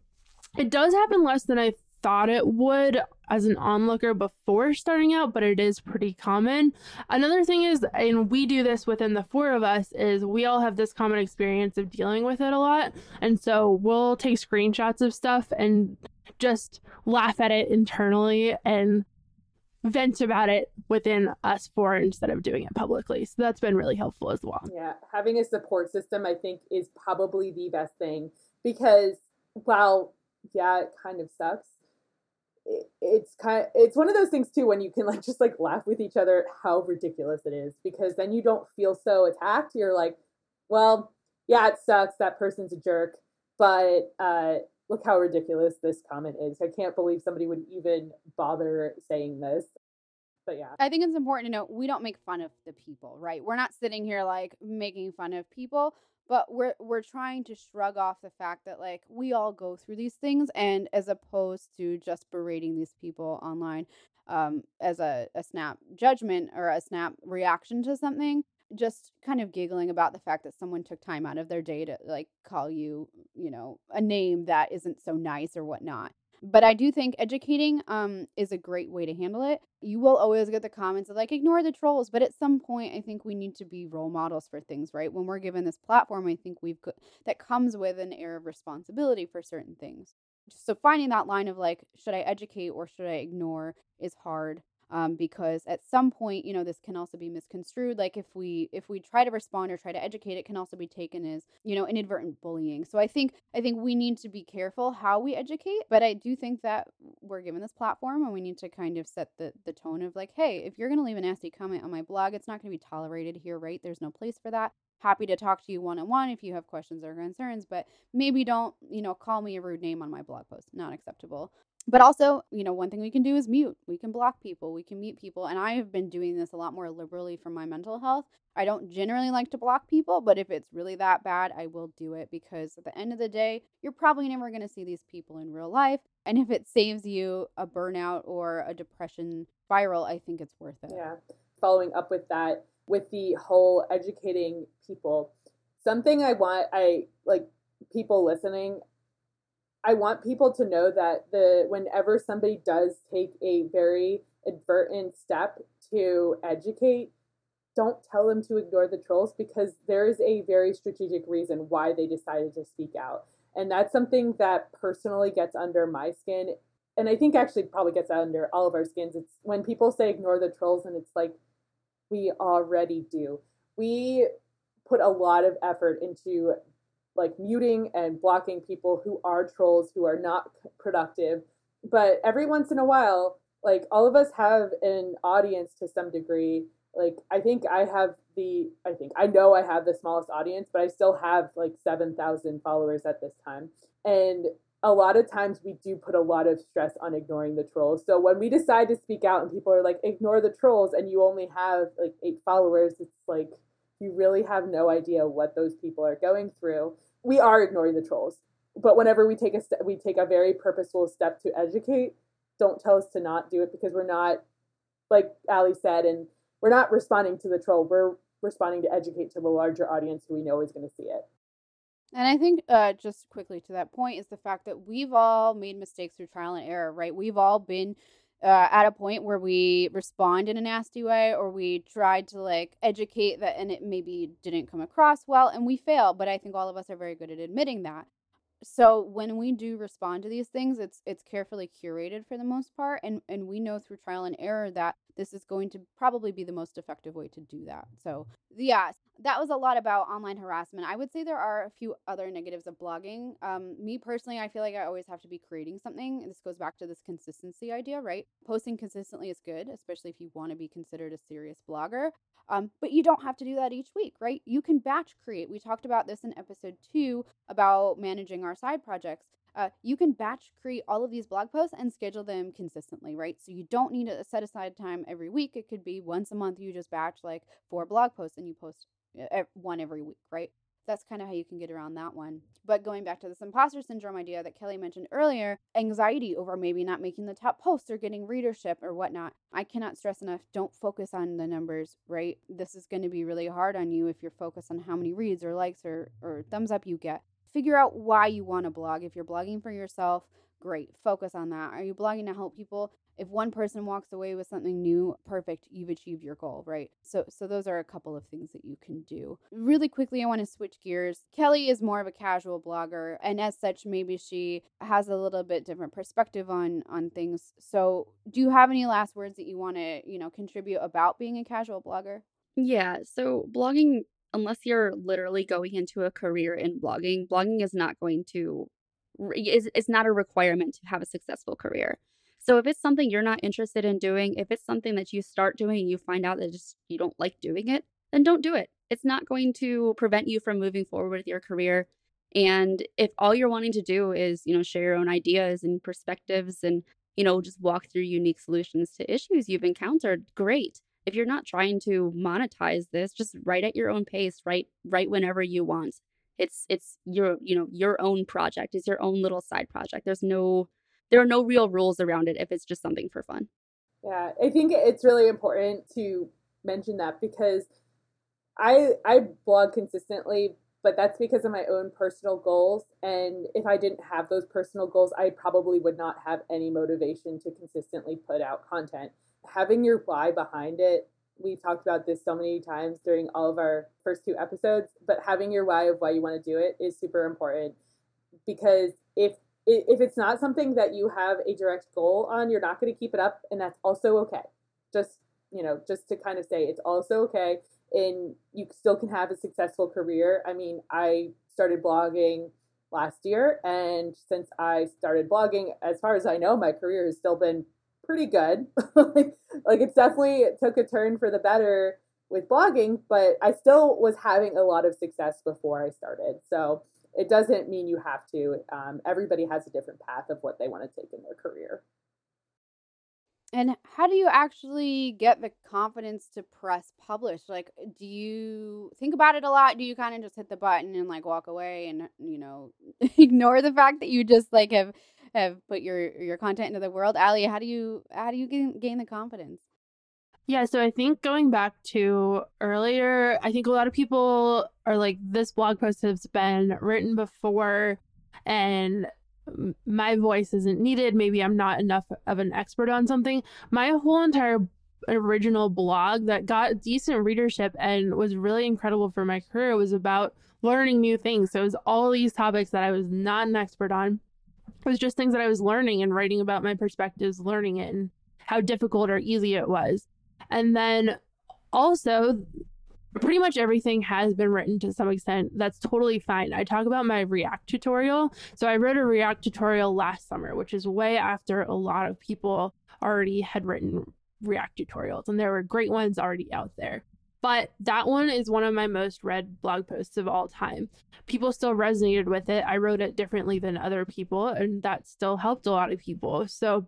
it does happen less than I thought it would as an onlooker before starting out, but it is pretty common. Another thing is, and we do this within the four of us, is we all have this common experience of dealing with it a lot. And so we'll take screenshots of stuff and just laugh at it internally and vent about it within us four instead of doing it publicly. So that's been really helpful as well. Yeah, having a support system, I think, is probably the best thing because while, yeah, it kind of sucks it's kind of, it's one of those things too when you can like just like laugh with each other how ridiculous it is because then you don't feel so attacked. You're like well yeah it sucks. That person's a jerk but uh look how ridiculous this comment is. I can't believe somebody would even bother saying this. But yeah. I think it's important to note we don't make fun of the people right? We're not sitting here like making fun of people but we're we're trying to shrug off the fact that like we all go through these things and as opposed to just berating these people online um as a, a snap judgment or a snap reaction to something just kind of giggling about the fact that someone took time out of their day to like call you you know a name that isn't so nice or whatnot but I do think educating um is a great way to handle it. You will always get the comments of like ignore the trolls, but at some point I think we need to be role models for things, right? When we're given this platform, I think we've got that comes with an air of responsibility for certain things. So finding that line of like should I educate or should I ignore is hard um, because at some point you know this can also be misconstrued like if we if we try to respond or try to educate it can also be taken as you know inadvertent bullying. So i think i think we need to be careful how we educate but i do think that we're given this platform and we need to kind of set the the tone of like hey if you're going to leave a nasty comment on my blog it's not going to be tolerated here right? There's no place for that. Happy to talk to you one on one if you have questions or concerns but maybe don't you know call me a rude name on my blog post. Not acceptable but also, you know, one thing we can do is mute. We can block people, we can mute people. And I have been doing this a lot more liberally for my mental health. I don't generally like to block people, but if it's really that bad, I will do it because at the end of the day, you're probably never going to see these people in real life. And if it saves you a burnout or a depression spiral, I think it's worth it. Yeah. Following up with that, with the whole educating people, something I want, I like people listening, I want people to know that the whenever somebody does take a very advertent step to educate, don't tell them to ignore the trolls because there is a very strategic reason why they decided to speak out. And that's something that personally gets under my skin. And I think actually probably gets under all of our skins. It's when people say ignore the trolls, and it's like, we already do. We put a lot of effort into like muting and blocking people who are trolls who are not productive. But every once in a while like all of us have an audience to some degree. Like i think i have the i think i know i have the smallest audience but i still have like 7000 followers at this time. And a lot of times we do put a lot of stress on ignoring the trolls. So when we decide to speak out and people are like ignore the trolls and you only have like eight followers it's like you really have no idea what those people are going through we are ignoring the trolls but whenever we take a step we take a very purposeful step to educate don't tell us to not do it because we're not like ali said and we're not responding to the troll we're responding to educate to the larger audience who we know is going to see it and I think uh, just quickly to that point is the fact that we've all made mistakes through trial and error, right? We've all been uh, at a point where we respond in a nasty way or we tried to like educate that and it maybe didn't come across well and we fail. But I think all of us are very good at admitting that so when we do respond to these things it's it's carefully curated for the most part and and we know through trial and error that this is going to probably be the most effective way to do that so yeah that was a lot about online harassment i would say there are a few other negatives of blogging um, me personally i feel like i always have to be creating something this goes back to this consistency idea right posting consistently is good especially if you want to be considered a serious blogger um, but you don't have to do that each week, right? You can batch create. We talked about this in episode two about managing our side projects. Uh, you can batch create all of these blog posts and schedule them consistently, right? So you don't need to set aside time every week. It could be once a month you just batch like four blog posts and you post uh, one every week, right? that's kind of how you can get around that one. But going back to this imposter syndrome idea that Kelly mentioned earlier, anxiety over maybe not making the top posts or getting readership or whatnot. I cannot stress enough don't focus on the numbers, right? This is going to be really hard on you if you're focused on how many reads or likes or, or thumbs up you get. Figure out why you want to blog. If you're blogging for yourself, great. Focus on that. Are you blogging to help people? if one person walks away with something new perfect you've achieved your goal right so so those are a couple of things that you can do really quickly i want to switch gears kelly is more of a casual blogger and as such maybe she has a little bit different perspective on on things so do you have any last words that you want to you know contribute about being a casual blogger yeah so blogging unless you're literally going into a career in blogging blogging is not going to is, is not a requirement to have a successful career so if it's something you're not interested in doing, if it's something that you start doing and you find out that just you don't like doing it, then don't do it. It's not going to prevent you from moving forward with your career. And if all you're wanting to do is, you know, share your own ideas and perspectives and, you know, just walk through unique solutions to issues you've encountered, great. If you're not trying to monetize this, just write at your own pace, write write whenever you want. It's it's your, you know, your own project. It's your own little side project. There's no there are no real rules around it if it's just something for fun. Yeah, I think it's really important to mention that because I I blog consistently, but that's because of my own personal goals. And if I didn't have those personal goals, I probably would not have any motivation to consistently put out content. Having your why behind it, we've talked about this so many times during all of our first two episodes, but having your why of why you want to do it is super important because if if it's not something that you have a direct goal on, you're not going to keep it up, and that's also okay. Just you know, just to kind of say it's also okay, and you still can have a successful career. I mean, I started blogging last year, and since I started blogging, as far as I know, my career has still been pretty good. like, (laughs) like it's definitely it took a turn for the better with blogging, but I still was having a lot of success before I started. So it doesn't mean you have to. Um, everybody has a different path of what they want to take in their career. And how do you actually get the confidence to press publish? Like, do you think about it a lot? Do you kind of just hit the button and like walk away and you know (laughs) ignore the fact that you just like have have put your your content into the world? Ali, how do you how do you gain, gain the confidence? Yeah, so I think going back to earlier, I think a lot of people are like, this blog post has been written before and my voice isn't needed. Maybe I'm not enough of an expert on something. My whole entire original blog that got decent readership and was really incredible for my career was about learning new things. So it was all these topics that I was not an expert on. It was just things that I was learning and writing about my perspectives, learning it and how difficult or easy it was. And then also, pretty much everything has been written to some extent. That's totally fine. I talk about my React tutorial. So I wrote a React tutorial last summer, which is way after a lot of people already had written React tutorials, and there were great ones already out there. But that one is one of my most read blog posts of all time. People still resonated with it. I wrote it differently than other people, and that still helped a lot of people. So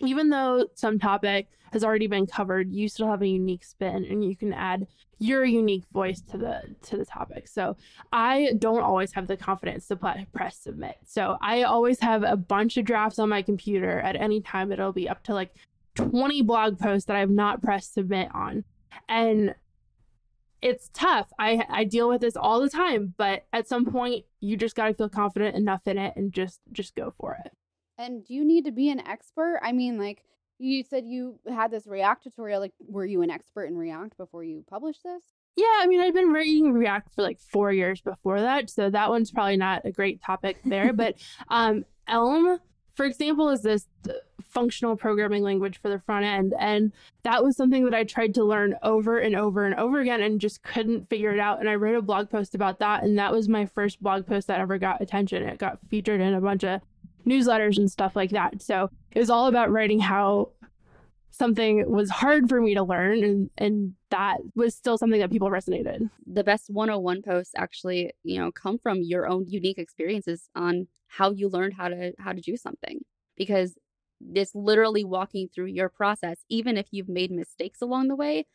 even though some topic has already been covered, you still have a unique spin and you can add your unique voice to the to the topic. So I don't always have the confidence to press submit. So I always have a bunch of drafts on my computer at any time. It'll be up to like 20 blog posts that I've not pressed submit on. And it's tough. I I deal with this all the time, but at some point you just got to feel confident enough in it and just just go for it. And do you need to be an expert? I mean, like you said you had this React tutorial. Like, were you an expert in React before you published this? Yeah, I mean, I've been writing React for like four years before that, so that one's probably not a great topic there. but (laughs) um, Elm, for example, is this functional programming language for the front end, and that was something that I tried to learn over and over and over again, and just couldn't figure it out. And I wrote a blog post about that, and that was my first blog post that ever got attention. It got featured in a bunch of newsletters and stuff like that. So it was all about writing how something was hard for me to learn and and that was still something that people resonated. The best 101 posts actually, you know, come from your own unique experiences on how you learned how to how to do something because it's literally walking through your process even if you've made mistakes along the way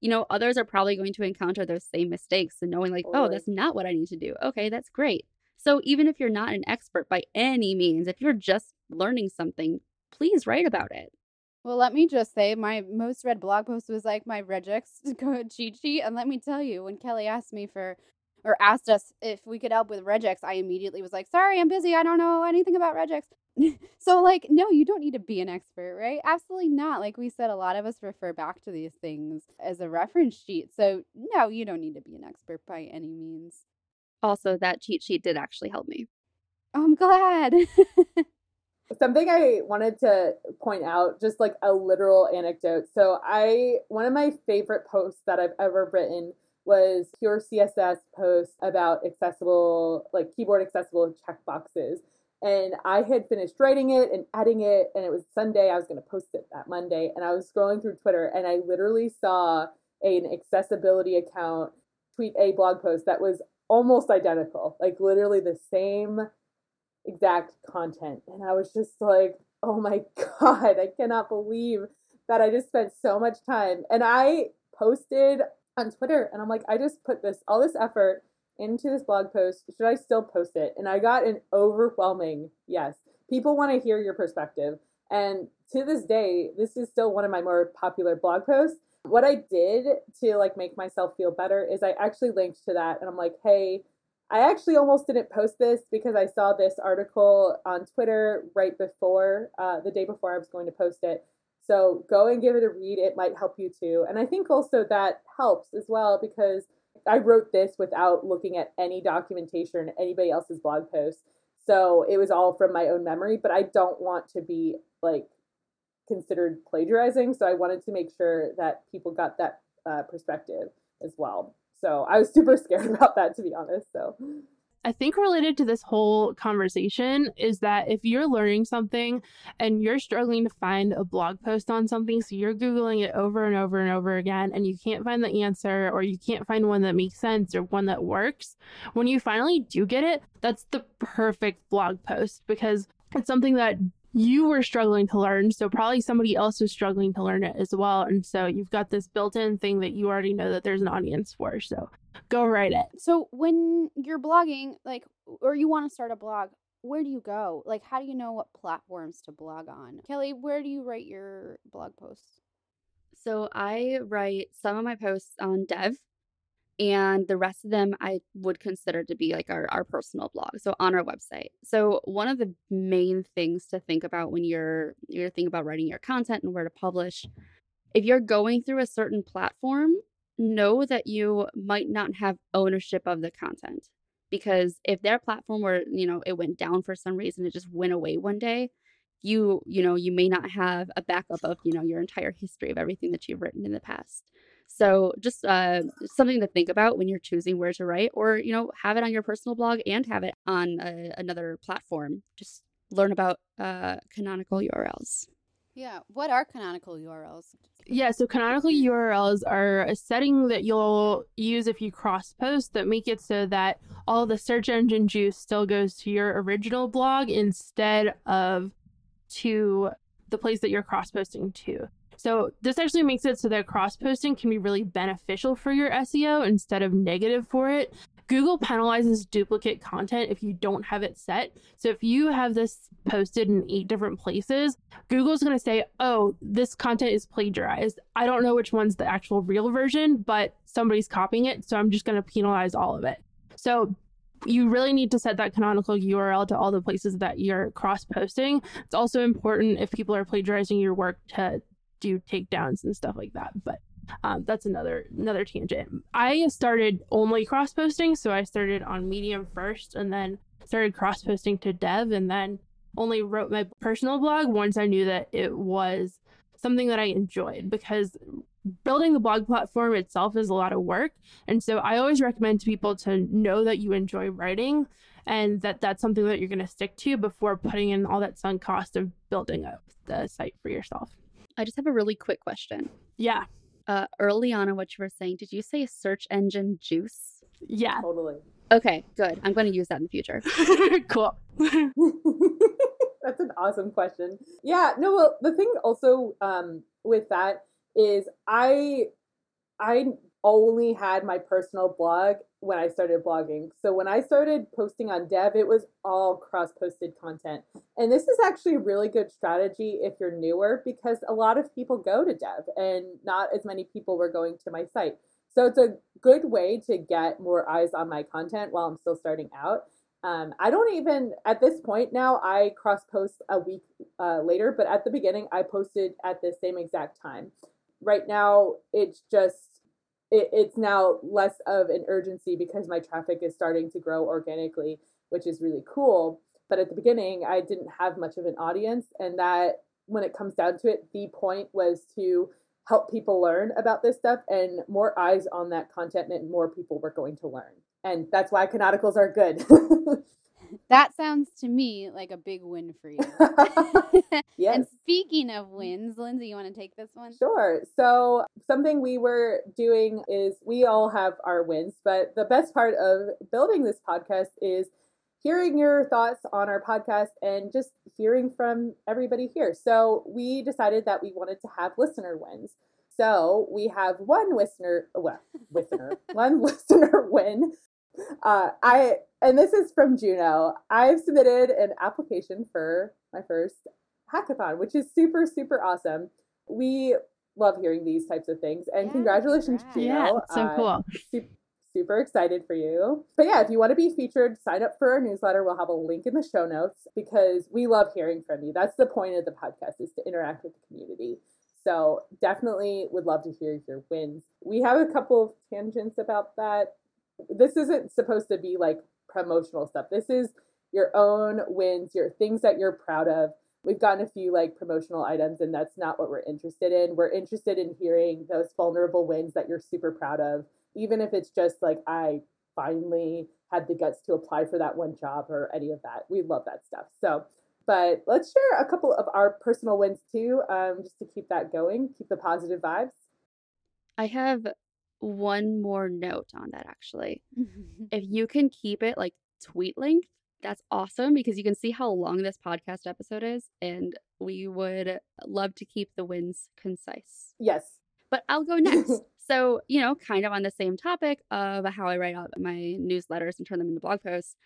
you know others are probably going to encounter those same mistakes and knowing like oh that's not what i need to do okay that's great so even if you're not an expert by any means, if you're just learning something, please write about it. Well, let me just say my most read blog post was like my regex cheat sheet. And let me tell you, when Kelly asked me for or asked us if we could help with regex, I immediately was like, sorry, I'm busy. I don't know anything about regex. (laughs) so, like, no, you don't need to be an expert, right? Absolutely not. Like we said, a lot of us refer back to these things as a reference sheet. So, no, you don't need to be an expert by any means also that cheat sheet did actually help me. Oh, I'm glad. (laughs) Something I wanted to point out, just like a literal anecdote. So I one of my favorite posts that I've ever written was pure CSS post about accessible, like keyboard accessible checkboxes. And I had finished writing it and adding it, and it was Sunday. I was going to post it that Monday, and I was scrolling through Twitter, and I literally saw an accessibility account tweet a blog post that was almost identical, like literally the same exact content. And I was just like, oh my (laughs) God, I cannot believe that I just spent so much time. And I posted on Twitter and I'm like, I just put this, all this effort into this blog post. Should I still post it? And I got an overwhelming yes. People want to hear your perspective. And to this day, this is still one of my more popular blog posts what I did to like make myself feel better is I actually linked to that and I'm like, hey, I actually almost didn't post this because I saw this article on Twitter right before uh, the day before I was going to post it. So go and give it a read. It might help you too. And I think also that helps as well because I wrote this without looking at any documentation anybody else's blog post. So it was all from my own memory, but I don't want to be like considered plagiarizing. So I wanted to make sure that people got that uh, perspective as well. So I was super (laughs) scared about that, to be honest. So I think related to this whole conversation is that if you're learning something and you're struggling to find a blog post on something, so you're Googling it over and over and over again, and you can't find the answer or you can't find one that makes sense or one that works, when you finally do get it, that's the perfect blog post because it's something that you were struggling to learn, so probably somebody else was struggling to learn it as well. And so you've got this built in thing that you already know that there's an audience for. So go write it. So when you're blogging, like, or you want to start a blog, where do you go? Like, how do you know what platforms to blog on? Kelly, where do you write your blog posts? So I write some of my posts on Dev, and the rest of them I would consider to be like our, our personal blog. So on our website. So one of the main things to think about when you're you're thinking about writing your content and where to publish, if you're going through a certain platform, know that you might not have ownership of the content. Because if their platform were, you know, it went down for some reason, it just went away one day, you, you know, you may not have a backup of, you know, your entire history of everything that you've written in the past. So just uh, something to think about when you're choosing where to write, or you know, have it on your personal blog and have it on a, another platform. Just learn about uh, canonical URLs. Yeah. What are canonical URLs? Yeah, so canonical URLs are a setting that you'll use if you cross post that make it so that all the search engine juice still goes to your original blog instead of to the place that you're cross posting to. So this actually makes it so that cross posting can be really beneficial for your SEO instead of negative for it. Google penalizes duplicate content if you don't have it set. So if you have this posted in eight different places, Google's going to say, oh, this content is plagiarized. I don't know which one's the actual real version, but somebody's copying it. So I'm just going to penalize all of it. So you really need to set that canonical URL to all the places that you're cross posting. It's also important if people are plagiarizing your work to do takedowns and stuff like that. But um, that's another another tangent. I started only cross posting, so I started on Medium first, and then started cross posting to Dev, and then only wrote my personal blog once I knew that it was something that I enjoyed because building the blog platform itself is a lot of work. And so I always recommend to people to know that you enjoy writing and that that's something that you're going to stick to before putting in all that sunk cost of building up the site for yourself. I just have a really quick question. Yeah. Uh, early on in what you were saying, did you say search engine juice? Yeah. Totally. Okay, good. I'm going to use that in the future. (laughs) cool. (laughs) That's an awesome question. Yeah, no, well, the thing also um, with that is I I only had my personal blog when I started blogging. So when I started posting on Dev, it was all cross-posted content. And this is actually a really good strategy if you're newer because a lot of people go to Dev and not as many people were going to my site. So it's a good way to get more eyes on my content while I'm still starting out. Um, I don't even at this point now. I cross post a week uh, later, but at the beginning, I posted at the same exact time. Right now, it's just it, it's now less of an urgency because my traffic is starting to grow organically, which is really cool. But at the beginning, I didn't have much of an audience, and that when it comes down to it, the point was to help people learn about this stuff and more eyes on that content meant more people were going to learn and that's why canonicals are good. (laughs) (laughs) that sounds to me like a big win for you. (laughs) (laughs) yes. And speaking of wins, Lindsay, you want to take this one? Sure. So, something we were doing is we all have our wins, but the best part of building this podcast is hearing your thoughts on our podcast and just hearing from everybody here. So, we decided that we wanted to have listener wins. So we have one listener, well, listener, one listener win uh, I and this is from Juno. I've submitted an application for my first hackathon, which is super super awesome. We love hearing these types of things, and yeah, congratulations, right. Juno. Yeah, so uh, cool. Super, super excited for you. But yeah, if you want to be featured, sign up for our newsletter. We'll have a link in the show notes because we love hearing from you. That's the point of the podcast is to interact with the community. So definitely would love to hear your wins. We have a couple of tangents about that this isn't supposed to be like promotional stuff. This is your own wins, your things that you're proud of. We've gotten a few like promotional items, and that's not what we're interested in. We're interested in hearing those vulnerable wins that you're super proud of, even if it's just like, I finally had the guts to apply for that one job or any of that. We love that stuff. So, but let's share a couple of our personal wins too, um, just to keep that going, keep the positive vibes. I have one more note on that actually. (laughs) if you can keep it like tweet length, that's awesome because you can see how long this podcast episode is, and we would love to keep the wins concise. Yes. But I'll go next. (laughs) so, you know, kind of on the same topic of how I write out my newsletters and turn them into blog posts.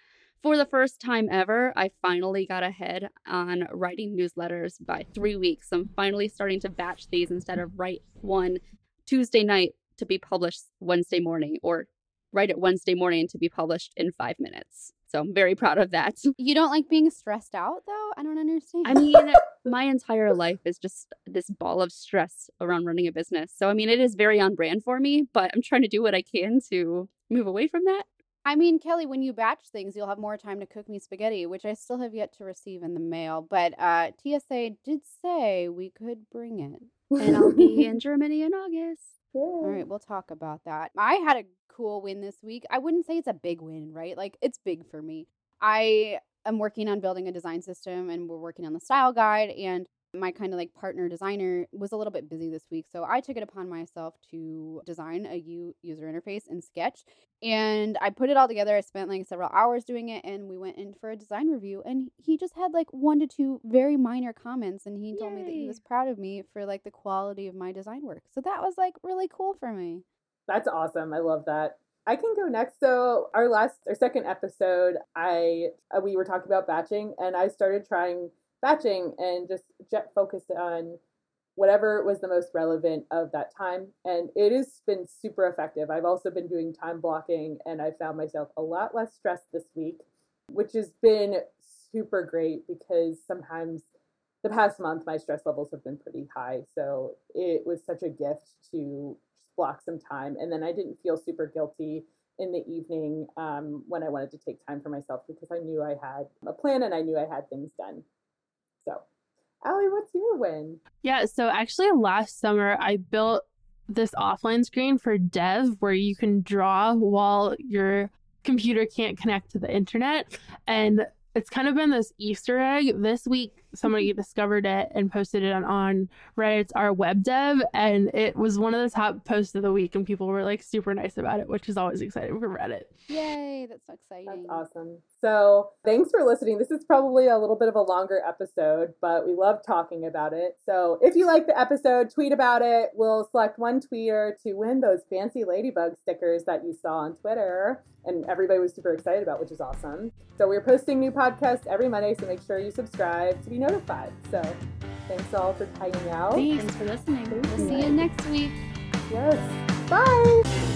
For the first time ever, I finally got ahead on writing newsletters by three weeks. I'm finally starting to batch these instead of write one Tuesday night to be published Wednesday morning or write it Wednesday morning to be published in five minutes. So I'm very proud of that. (laughs) You don't like being stressed out though? I don't understand. I mean, my entire life is just this ball of stress around running a business. So, I mean, it is very on brand for me, but I'm trying to do what I can to move away from that. I mean, Kelly, when you batch things, you'll have more time to cook me spaghetti, which I still have yet to receive in the mail. But uh, TSA did say we could bring it. And I'll be (laughs) in Germany in August. All right, we'll talk about that. I had a cool win this week. I wouldn't say it's a big win, right? Like it's big for me. I am working on building a design system and we're working on the style guide and my kind of like partner designer was a little bit busy this week so i took it upon myself to design a u- user interface in sketch and i put it all together i spent like several hours doing it and we went in for a design review and he just had like one to two very minor comments and he told me that he was proud of me for like the quality of my design work so that was like really cool for me That's awesome. I love that. I can go next. So our last our second episode, I uh, we were talking about batching, and I started trying batching and just jet focused on whatever was the most relevant of that time, and it has been super effective. I've also been doing time blocking, and I found myself a lot less stressed this week, which has been super great because sometimes the past month my stress levels have been pretty high. So it was such a gift to block some time. And then i didn't feel super guilty in the evening um, when i wanted to take time for myself because i knew i had a plan and i knew i had things done Ali, what's your win Yeah, so actually last summer I built this offline screen for dev where you can draw while your computer can't connect to the internet and it's kind of been this Easter egg. This week somebody mm-hmm. discovered it and posted it on, on Reddit's r/webdev and it was one of the top posts of the week and people were like super nice about it, which is always exciting for Reddit. yay that's so exciting That's awesome. So, thanks for listening. This is probably a little bit of a longer episode, but we love talking about it. So, if you like the episode, tweet about it. We'll select one tweeter to win those fancy ladybug stickers that you saw on Twitter and everybody was super excited about, which is awesome. So, we're posting new podcasts every Monday, so make sure you subscribe to be notified. So, thanks all for hanging out. Thanks. Thanks for listening. we'll see you next week Yes. Bye.